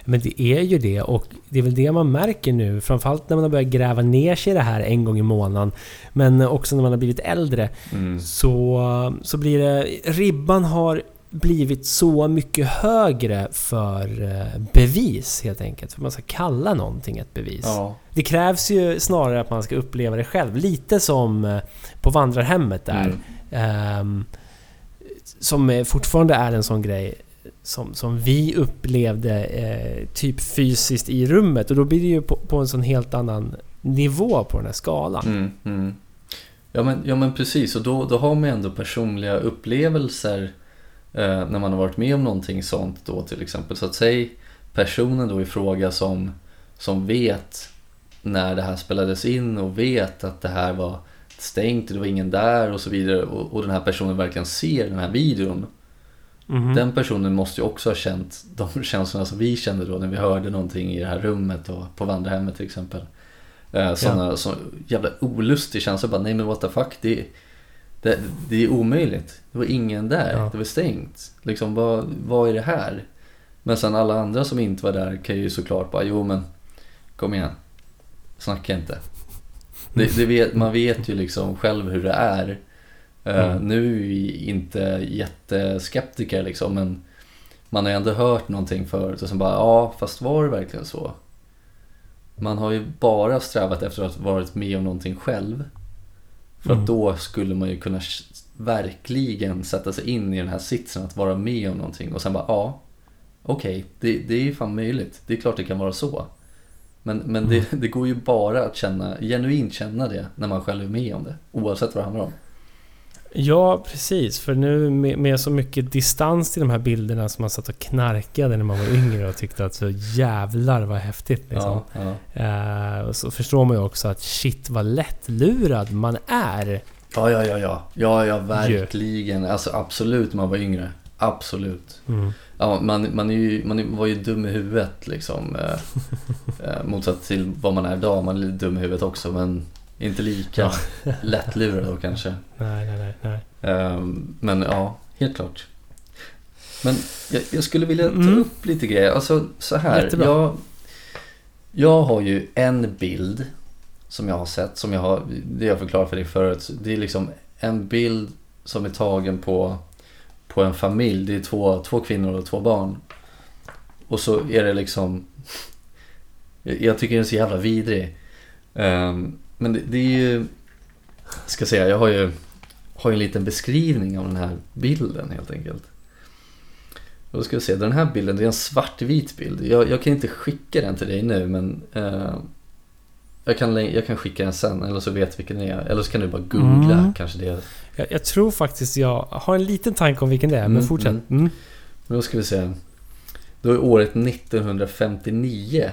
Speaker 1: Men det är ju det och det är väl det man märker nu. Framförallt när man har börjat gräva ner sig i det här en gång i månaden. Men också när man har blivit äldre.
Speaker 2: Mm.
Speaker 1: Så, så blir det... Ribban har blivit så mycket högre för eh, bevis helt enkelt. För man ska kalla någonting ett bevis.
Speaker 2: Ja,
Speaker 1: Det krävs ju snarare att man ska uppleva det själv. Lite som eh, på vandrarhemmet där.
Speaker 2: Mm.
Speaker 1: Ehm, som eh, fortfarande är en sån grej som, som vi upplevde eh, typ fysiskt i rummet. Och då blir det ju på, på en sån helt annan nivå på den här skalan.
Speaker 2: Mm, mm. Ja, men, ja men precis, och då, då har man ändå personliga upplevelser när man har varit med om någonting sånt då till exempel. Så att säg personen då i fråga som, som vet när det här spelades in och vet att det här var stängt och det var ingen där och så vidare och, och den här personen verkligen ser den här videon.
Speaker 1: Mhm.
Speaker 2: Den personen måste ju också ha känt de känslorna som vi kände då när vi hörde någonting i det här rummet och på vandrarhemmet till exempel. Eh, sådana så jävla olustig känsla. Bara, nej men what the fuck. Det, det, det är omöjligt. Det var ingen där.
Speaker 1: Ja.
Speaker 2: Det var stängt. Liksom, vad, vad är det här? Men sen alla andra som inte var där kan ju såklart bara, jo men kom igen. Snacka inte. Det, det vet, man vet ju liksom själv hur det är.
Speaker 1: Mm.
Speaker 2: Nu är vi inte jätteskeptiker liksom men man har ju ändå hört någonting förut och sen bara ja fast var det verkligen så? Man har ju bara strävat efter att varit med om någonting själv. För
Speaker 1: Mm.
Speaker 2: att då skulle man ju kunna verkligen sätta sig in i den här sitsen att vara med om någonting och sen bara ja okej det, det är ju fan möjligt. Det är klart det kan vara så. Men, men det, det går ju bara att känna, genuint känna det när man själv är med om det. Oavsett vad det handlar om.
Speaker 1: Ja, precis. För nu med, med så mycket distans till de här bilderna som man satt och knarkade när man var yngre och tyckte att så jävlar vad häftigt liksom.
Speaker 2: Ja, ja.
Speaker 1: Eh, och så förstår man ju också att shit vad lättlurad man är.
Speaker 2: Ja, ja, ja, ja. Ja, ja, verkligen. Alltså absolut man var yngre. Absolut.
Speaker 1: Mm.
Speaker 2: Ja, man, man, är ju, man var ju dum i huvudet liksom. Eh, eh, motsatt till vad man är idag. Man är lite dum i huvudet också men inte lika lättlurad då kanske.
Speaker 1: Nej, nej, nej. nej.
Speaker 2: Eh, men ja, helt klart. Men jag, jag skulle vilja ta
Speaker 1: Mm.
Speaker 2: upp lite grejer. Alltså så här.
Speaker 1: Jättebra.
Speaker 2: Jag, jag har ju en bild som jag har sett. Som jag har, det jag förklarat för dig förut. Det är liksom en bild som är tagen på, på en familj. Det är två, två kvinnor och två barn. Och så är det liksom... Jag tycker den är så jävla vidrig. Ehm, men det, det är ju... Ska säga, jag har ju, har en liten beskrivning av den här bilden helt enkelt. Då ska vi se, den här bilden det är en svartvit bild. Jag, jag kan inte skicka den till dig nu men eh, jag, kan, jag kan skicka den sen eller så vet vilken det är. Eller så kan du bara googla
Speaker 1: Mm.
Speaker 2: kanske det.
Speaker 1: Jag, jag tror faktiskt jag har en liten tanke om vilken det är, men
Speaker 2: Mm,
Speaker 1: fortsätt.
Speaker 2: mm.
Speaker 1: Mm.
Speaker 2: Men då ska vi se. Då är året 1959.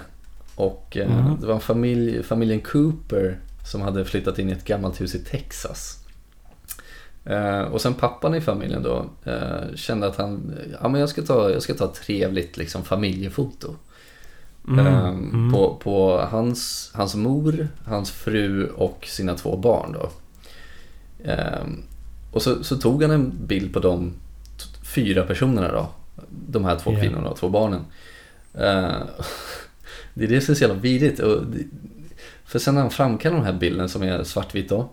Speaker 2: Och eh,
Speaker 1: Mhm.
Speaker 2: det var en familj, familjen Cooper som hade flyttat in i ett gammalt hus i Texas. Eh, och sen pappan i familjen då eh, kände att han, ja men jag ska ta, jag ska ta ett trevligt liksom familjefoto.
Speaker 1: Mm.
Speaker 2: Eh,
Speaker 1: Mm.
Speaker 2: På, på hans, hans mor, hans fru och sina två barn då. Eh, och så, så tog han en bild på de fyra personerna då. De här två
Speaker 1: Ja.
Speaker 2: kvinnorna och två barnen. Eh, det är det som är så jävla vidrigt. Och det, för sen när han framkallar den här bilden som är svartvit då.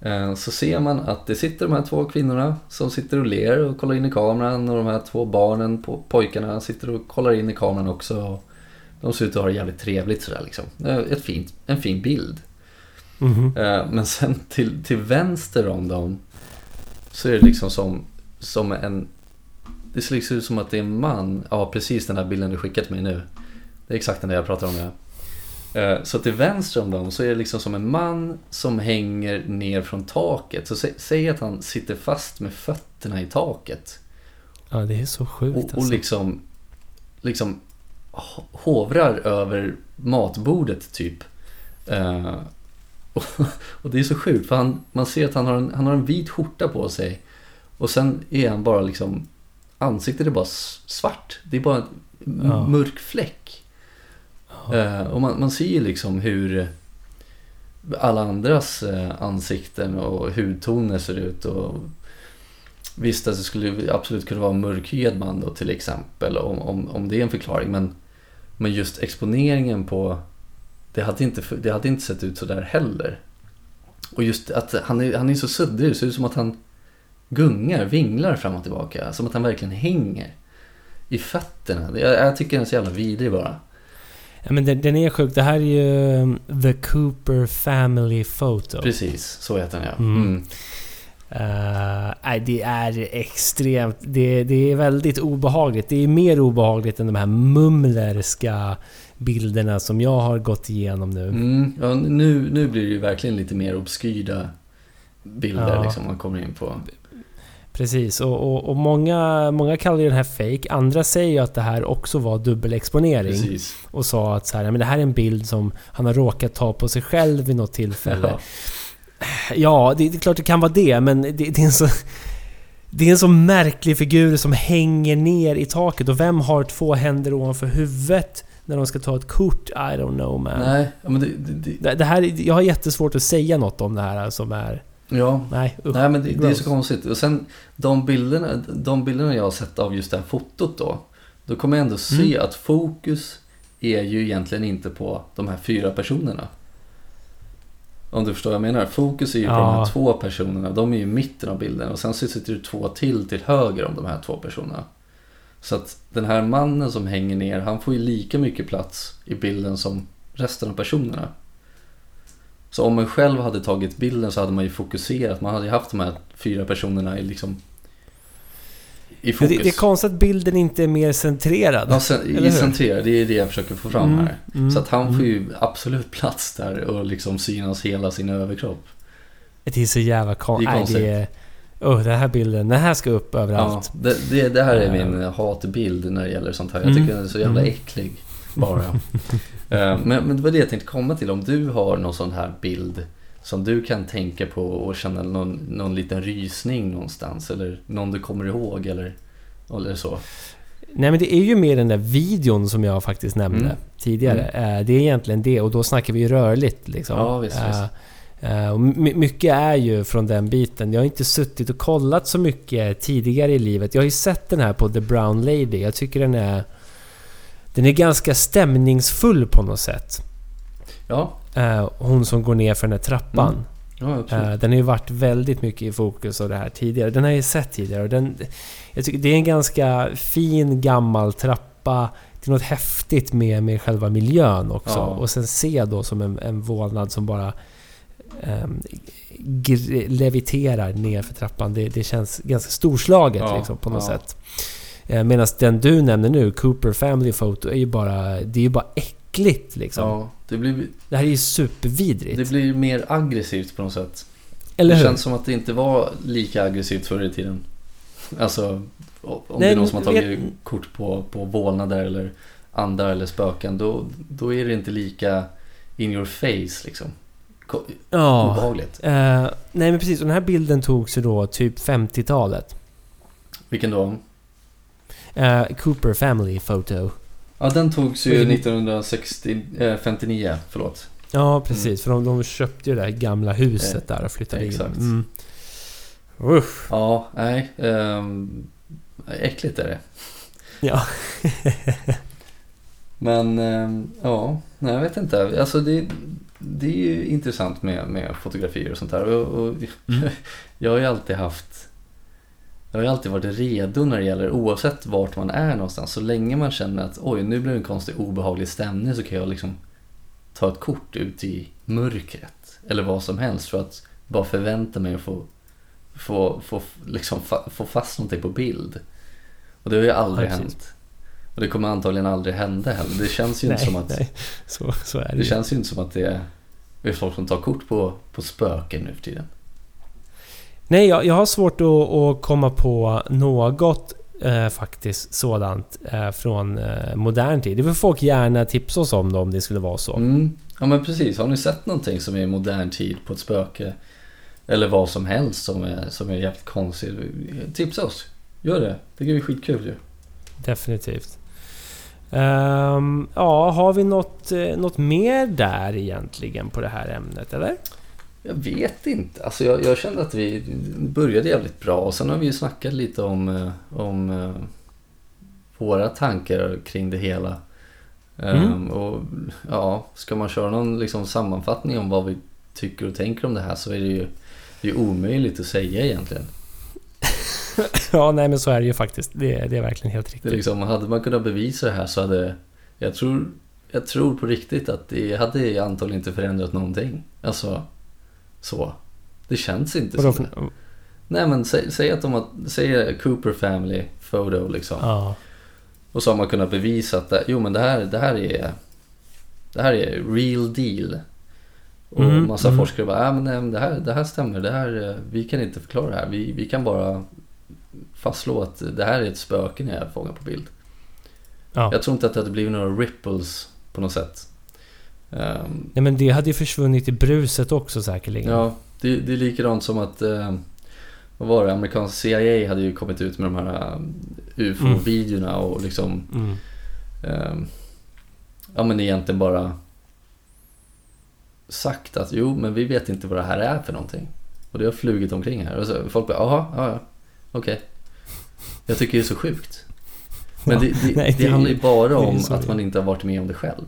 Speaker 2: eh, Så ser man att det sitter de här två kvinnorna som sitter och ler och kollar in i kameran och de här två barnen, på, pojkarna, sitter och kollar in i kameran också. De ser ut att ha det jävligt trevligt sådär liksom. Ett fint, en fin bild.
Speaker 1: Mhm.
Speaker 2: Eh, Men sen till, till vänster om dem så är det liksom som, som en... Det ser liksom ut som att det är en man. Ja, precis den här bilden du skickat mig nu. Det är exakt den där jag pratar om. Ja. Eh, Så till vänster om dem så är det liksom som en man som hänger ner från taket. Så sä- säg att han sitter fast med fötterna i taket.
Speaker 1: Ja, det är så sjukt
Speaker 2: Och,
Speaker 1: alltså.
Speaker 2: och liksom, liksom ho- hovrar över matbordet typ. Eh, och, och det är så sjukt för han, man ser att han har, en, han har en vit skjorta på sig. Och sen är han bara liksom, ansiktet är bara svart. Det är bara en
Speaker 1: Ja.
Speaker 2: mörk fläck. Eh, och man, man ser ju liksom hur alla andras eh, ansikten och hudtoner ser ut. Och visst alltså, det skulle absolut kunna vara en mörkhyad man då till exempel om, om, om det är en förklaring. Men, men just exponeringen på det hade, inte, det hade inte sett ut så där heller. Och just att han är, han är så suddig, det ser ut som att han gungar, vinglar fram och tillbaka. Som att han verkligen hänger i fötterna. Jag, jag tycker den är så jävla vidrig bara.
Speaker 1: Ja, men den, den är sjuk. Det här är ju um, The Cooper Family Photo.
Speaker 2: Precis, så heter den ja.
Speaker 1: Mm.
Speaker 2: Mm.
Speaker 1: Eh, nej, det är extremt... Det, det är väldigt obehagligt. Det är mer obehagligt än de här mumlerska bilderna som jag har gått igenom nu.
Speaker 2: Mm. Ja, nu, nu blir det ju verkligen lite mer obskyra bilder
Speaker 1: Ja.
Speaker 2: liksom man kommer in på.
Speaker 1: Precis, och, och, och många, många kallar ju den här fake. Andra säger ju att det här också var dubbelexponering.
Speaker 2: Precis.
Speaker 1: Och sa att så här, "Nej, men det här är en bild som han har råkat ta på sig själv vid något tillfälle.
Speaker 2: Ja.
Speaker 1: Ja, det, det är klart det kan vara det, men det, det är en så... Det är en så märklig figur som hänger ner i taket och vem har två händer ovanför huvudet när de ska ta ett kort? I don't know man.
Speaker 2: Nej, men det, det, det,
Speaker 1: Det, det här, jag har jättesvårt att säga något om det här som är...
Speaker 2: ja.
Speaker 1: Nej, usch,
Speaker 2: Nej men det, det är så konstigt. Och sen de bilderna, de bilderna jag har sett av just det här fotot då. Då kommer jag ändå se
Speaker 1: Mm.
Speaker 2: att fokus är ju egentligen inte på de här fyra personerna. Om du förstår vad jag menar. Fokus är ju på
Speaker 1: Ja.
Speaker 2: de här två personerna. De är ju i mitten av bilden. Och sen så sitter det två till till höger om de här två personerna. Så att den här mannen som hänger ner, han får ju lika mycket plats i bilden som resten av personerna. Så om man själv hade tagit bilden så hade man ju fokuserat. Man hade ju haft de här fyra personerna i liksom i fokus.
Speaker 1: det, det är konstigt att bilden inte är mer centrerad.
Speaker 2: Ja, sen,
Speaker 1: Eller
Speaker 2: i
Speaker 1: hur?
Speaker 2: centrera, det är det jag försöker få fram
Speaker 1: Mm,
Speaker 2: här.
Speaker 1: mm,
Speaker 2: så att han får
Speaker 1: mm.
Speaker 2: ju absolut plats där och liksom synas hela sin överkropp.
Speaker 1: Det är så jävla
Speaker 2: Det är
Speaker 1: konstigt. Nej, det är... Oh, den här bilden, den här ska upp
Speaker 2: Ja,
Speaker 1: överallt.
Speaker 2: det, det, det här är min hatbild när det gäller sånt här. Jag
Speaker 1: Mm.
Speaker 2: tycker den är så jävla
Speaker 1: Mm.
Speaker 2: äcklig. Bara. Eh, men, men det var det jag tänkte komma till. Om du har någon sån här bild som du kan tänka på och känna någon, någon liten rysning någonstans. Eller någon du kommer ihåg eller, eller så.
Speaker 1: Nej men det är ju mer den där videon som jag faktiskt nämnde
Speaker 2: Mm.
Speaker 1: tidigare. Eh, Det är egentligen det och då snackar vi ju rörligt liksom.
Speaker 2: Ja, visst,
Speaker 1: Eh,
Speaker 2: visst.
Speaker 1: my- mycket är ju från den biten. Jag har inte suttit och kollat så mycket tidigare i livet. Jag har ju sett den här på The Brown Lady. Jag tycker den är... Den är ganska stämningsfull på något sätt.
Speaker 2: Ja,
Speaker 1: Eh, Hon som går ner för den här trappan.
Speaker 2: Mm. ja.
Speaker 1: Eh, Den har ju varit väldigt mycket i fokus av det här tidigare. Den har jag ju sett tidigare och den... Jag tycker det är en ganska fin gammal trappa. Det är något häftigt med, med själva miljön också.
Speaker 2: Ja.
Speaker 1: Och sen se då som en, en vålnad som bara um, leviterar ner för trappan. Det, det känns ganska storslaget
Speaker 2: Ja,
Speaker 1: liksom, på något sätt. Eh, Medan den du nämner nu, Cooper Family Photo, är ju bara... Det är ju bara äckligt liksom.
Speaker 2: ja, det blir,
Speaker 1: Det här är ju supervidrigt.
Speaker 2: det blir mer aggressivt på något sätt.
Speaker 1: Eller
Speaker 2: det
Speaker 1: hur?
Speaker 2: känns som att det inte var lika aggressivt förr i tiden. Alltså, om det
Speaker 1: Nej,
Speaker 2: är någon som har tagit
Speaker 1: vet-
Speaker 2: kort på, på vålnader eller andar eller spöken, då, då är det inte lika in your face liksom.
Speaker 1: Ja.
Speaker 2: Obehagligt.
Speaker 1: Eh, nej men precis, och den här bilden togs ju då typ 50-talet.
Speaker 2: Vilken då?
Speaker 1: Eh, Cooper Family Photo.
Speaker 2: Ja, den togs ju
Speaker 1: Vilken-
Speaker 2: 1959, förlåt.
Speaker 1: Ja, precis. För de, de köpte ju det här gamla huset där och flyttade in.
Speaker 2: exakt.
Speaker 1: Mm. Usch.
Speaker 2: Ja, nej. Um, äckligt är det.
Speaker 1: Ja.
Speaker 2: Men, ehm, ja, nej, jag vet inte. Alltså det, det är ju intressant med, med fotografier och sånt där. Och, och
Speaker 1: Mm.
Speaker 2: Jag har ju alltid haft... Jag har ju alltid varit redo när det gäller, oavsett vart man är någonstans. Så länge man känner att oj, nu blir det en konstig obehaglig stämning så kan jag liksom ta ett kort ut i mörkret. Eller vad som helst för att bara förvänta mig att få, få, få, liksom, fa, få fast någonting på bild. Och det har ju aldrig
Speaker 1: precis.
Speaker 2: hänt. Och det kommer antagligen aldrig hända heller. Det känns ju inte
Speaker 1: nej,
Speaker 2: som att
Speaker 1: nej. Så, så är det,
Speaker 2: det
Speaker 1: ju.
Speaker 2: känns ju inte som att det är, det är folk som tar kort på, på spöken nu för tiden.
Speaker 1: Nej, jag, jag har svårt att, att komma på något eh, faktiskt sådant eh, från eh, modern tid. Det får folk gärna tipsa oss om då, om det skulle vara så.
Speaker 2: Mm. Ja men precis, har ni sett någonting som är modern tid på ett spöke? Eller vad som helst som är, som är jävligt konstigt. Tipsa oss, gör det. Det är ju skitkul ju.
Speaker 1: Definitivt. Ehm, ja, har vi något, eh, något mer där egentligen på det här ämnet, eller?
Speaker 2: Jag vet inte. Alltså jag, jag kände att vi började jävligt bra och sen har vi ju snackat lite om, eh, om eh, våra tankar kring det hela.
Speaker 1: Mm.
Speaker 2: Ehm, och ja, ska man köra någon liksom sammanfattning om vad vi tycker och tänker om det här så är det ju, det är omöjligt att säga egentligen.
Speaker 1: ja, nej men så är det ju faktiskt. Det, det är verkligen helt
Speaker 2: Det
Speaker 1: riktigt.
Speaker 2: liksom, hade man kunnat bevisa det här så hade jag tror, jag tror på riktigt att det hade antagligen inte förändrat någonting. Alltså, så. Det känns inte
Speaker 1: Vadå
Speaker 2: som det. Nej men säg, säg att de har, säg Cooper Family Photo liksom.
Speaker 1: Ja.
Speaker 2: Och så har man kunnat bevisa att det, jo men det här, det här är Det här är real deal. Och
Speaker 1: Mm,
Speaker 2: massa
Speaker 1: mm.
Speaker 2: forskare bara, äh, men nej, men det, här, det här stämmer, det här, eh, vi kan inte förklara det här. Vi, vi kan bara fastslå att det här är ett spöke när jag fångar på bild.
Speaker 1: ja.
Speaker 2: Jag tror inte att det hade blivit några ripples på något sätt. Ehm,
Speaker 1: Nej men det hade ju försvunnit i bruset också säkerligen.
Speaker 2: ja, det, det är likadant som att eh, vad var det, amerikanska CIA hade ju kommit ut med de här eh, UFO-videorna och liksom
Speaker 1: Mm.
Speaker 2: Ehm, ja men egentligen bara sagt att jo men vi vet inte vad det här är för någonting. Och det har flugit omkring här. Och så folk bara jaha, ja okej. Jag tycker det är så sjukt. Men
Speaker 1: Ja,
Speaker 2: det, det,
Speaker 1: nej,
Speaker 2: det,
Speaker 1: det-
Speaker 2: handlar ju bara om att man inte har varit med om det själv.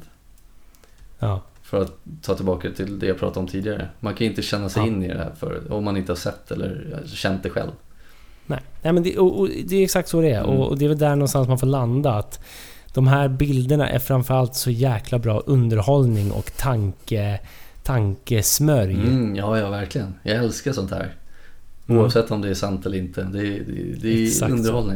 Speaker 1: Ja.
Speaker 2: För att ta tillbaka till det jag pratade om tidigare. Man kan inte känna sig
Speaker 1: Ja.
Speaker 2: in i det här för, om man inte har sett eller känt det själv.
Speaker 1: Nej, Nej men det, och, och det är exakt så det är.
Speaker 2: Mm.
Speaker 1: Och, och det är väl där någonstans man får landa. Att de här bilderna är framförallt så jäkla bra underhållning och tanke, tankesmörj.
Speaker 2: Mm, ja, ja verkligen. Jag älskar sånt här.
Speaker 1: Mm.
Speaker 2: Oavsett om det är sant eller inte. Det, är- det, det är
Speaker 1: Exakt så.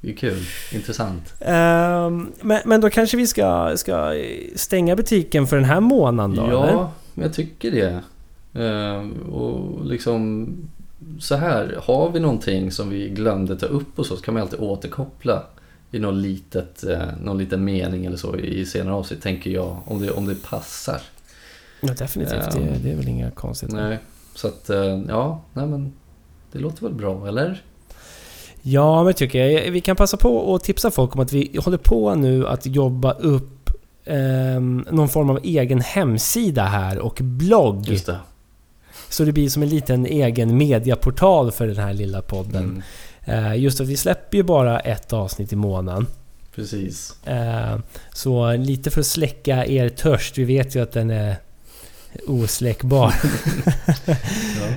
Speaker 2: Det är kul, intressant.
Speaker 1: Ehm, men, men då kanske vi ska, ska stänga butiken för den här månaden då? eller?
Speaker 2: Ja, men jag tycker det. Ehm, och liksom så här, har vi någonting som vi glömde ta upp och så, så kan man alltid återkoppla i någon, litet, eh, någon liten mening eller så i senare avsnitt, tänker jag, om det, om det passar.
Speaker 1: Ja, definitivt.
Speaker 2: Ehm,
Speaker 1: det, det är väl inga konstigheter.
Speaker 2: Nej, så att eh, ja, nej men det låter väl bra, eller?
Speaker 1: Ja, men tycker jag. Vi kan passa på att tipsa folk om att vi håller på nu att jobba upp ehm, någon form av egen hemsida här och blogg.
Speaker 2: Just det.
Speaker 1: Så det blir som en liten egen mediaportal för den här lilla podden.
Speaker 2: Mm,
Speaker 1: Eh, just att vi släpper ju bara ett avsnitt i månaden.
Speaker 2: precis.
Speaker 1: Eh, så lite för att släcka er törst. Vi vet ju att den är osläckbar.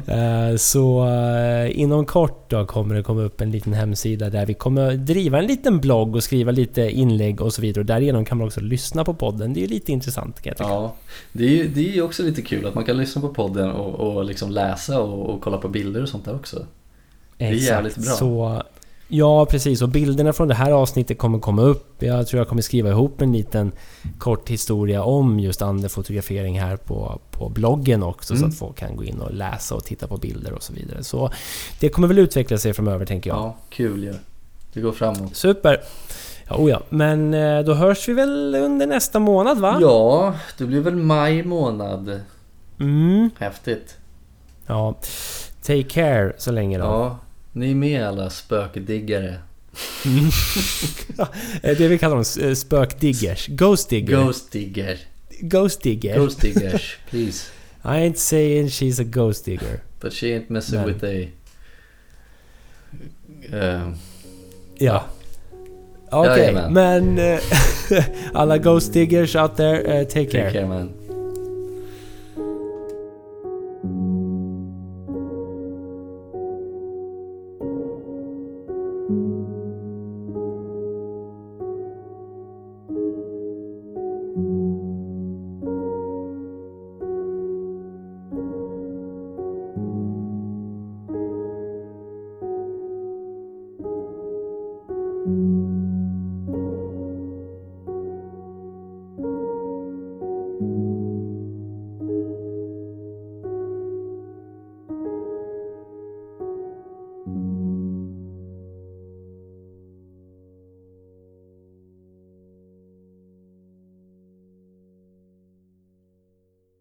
Speaker 2: Ja.
Speaker 1: Eh, Så eh, inom kort då kommer det komma upp en liten hemsida där vi kommer driva en liten blogg och skriva lite inlägg och så vidare. Och därigenom kan man också lyssna på podden. Det är lite intressant kan jag tycka.
Speaker 2: Ja, det är ju det är också lite kul att man kan lyssna på podden och, och liksom läsa och, och kolla på bilder och sånt där också. är jävligt bra.
Speaker 1: Så, ja, precis. Och bilderna från det här avsnittet kommer komma upp. Jag tror jag kommer skriva ihop en liten kort historia om just andefotografering här på, på bloggen också. Så
Speaker 2: Mm.
Speaker 1: att folk kan gå in och läsa och titta på bilder och så vidare. Så det kommer väl utveckla sig framöver tänker jag.
Speaker 2: Ja, kul ju. Det går framåt.
Speaker 1: Super! Ja, oh ja. Men eh, då hörs vi väl under nästa månad va?
Speaker 2: Ja, det blir väl maj månad.
Speaker 1: Mm.
Speaker 2: Häftigt.
Speaker 1: Ja. Take care så länge då.
Speaker 2: Ja, ni är med alla spökdiggare.
Speaker 1: Det vi kallar dem eh, spökdiggers. Ghost digger.
Speaker 2: Ghost digger.
Speaker 1: Ghost digger.
Speaker 2: Ghost diggers, please.
Speaker 1: I ain't saying she's a ghost digger.
Speaker 2: But she ain't messing
Speaker 1: Men-
Speaker 2: with a... Uh,
Speaker 1: Ja. Okej,
Speaker 2: Jajamän.
Speaker 1: men eh, alla ghost diggers out there, eh, take,
Speaker 2: take
Speaker 1: care.
Speaker 2: care man.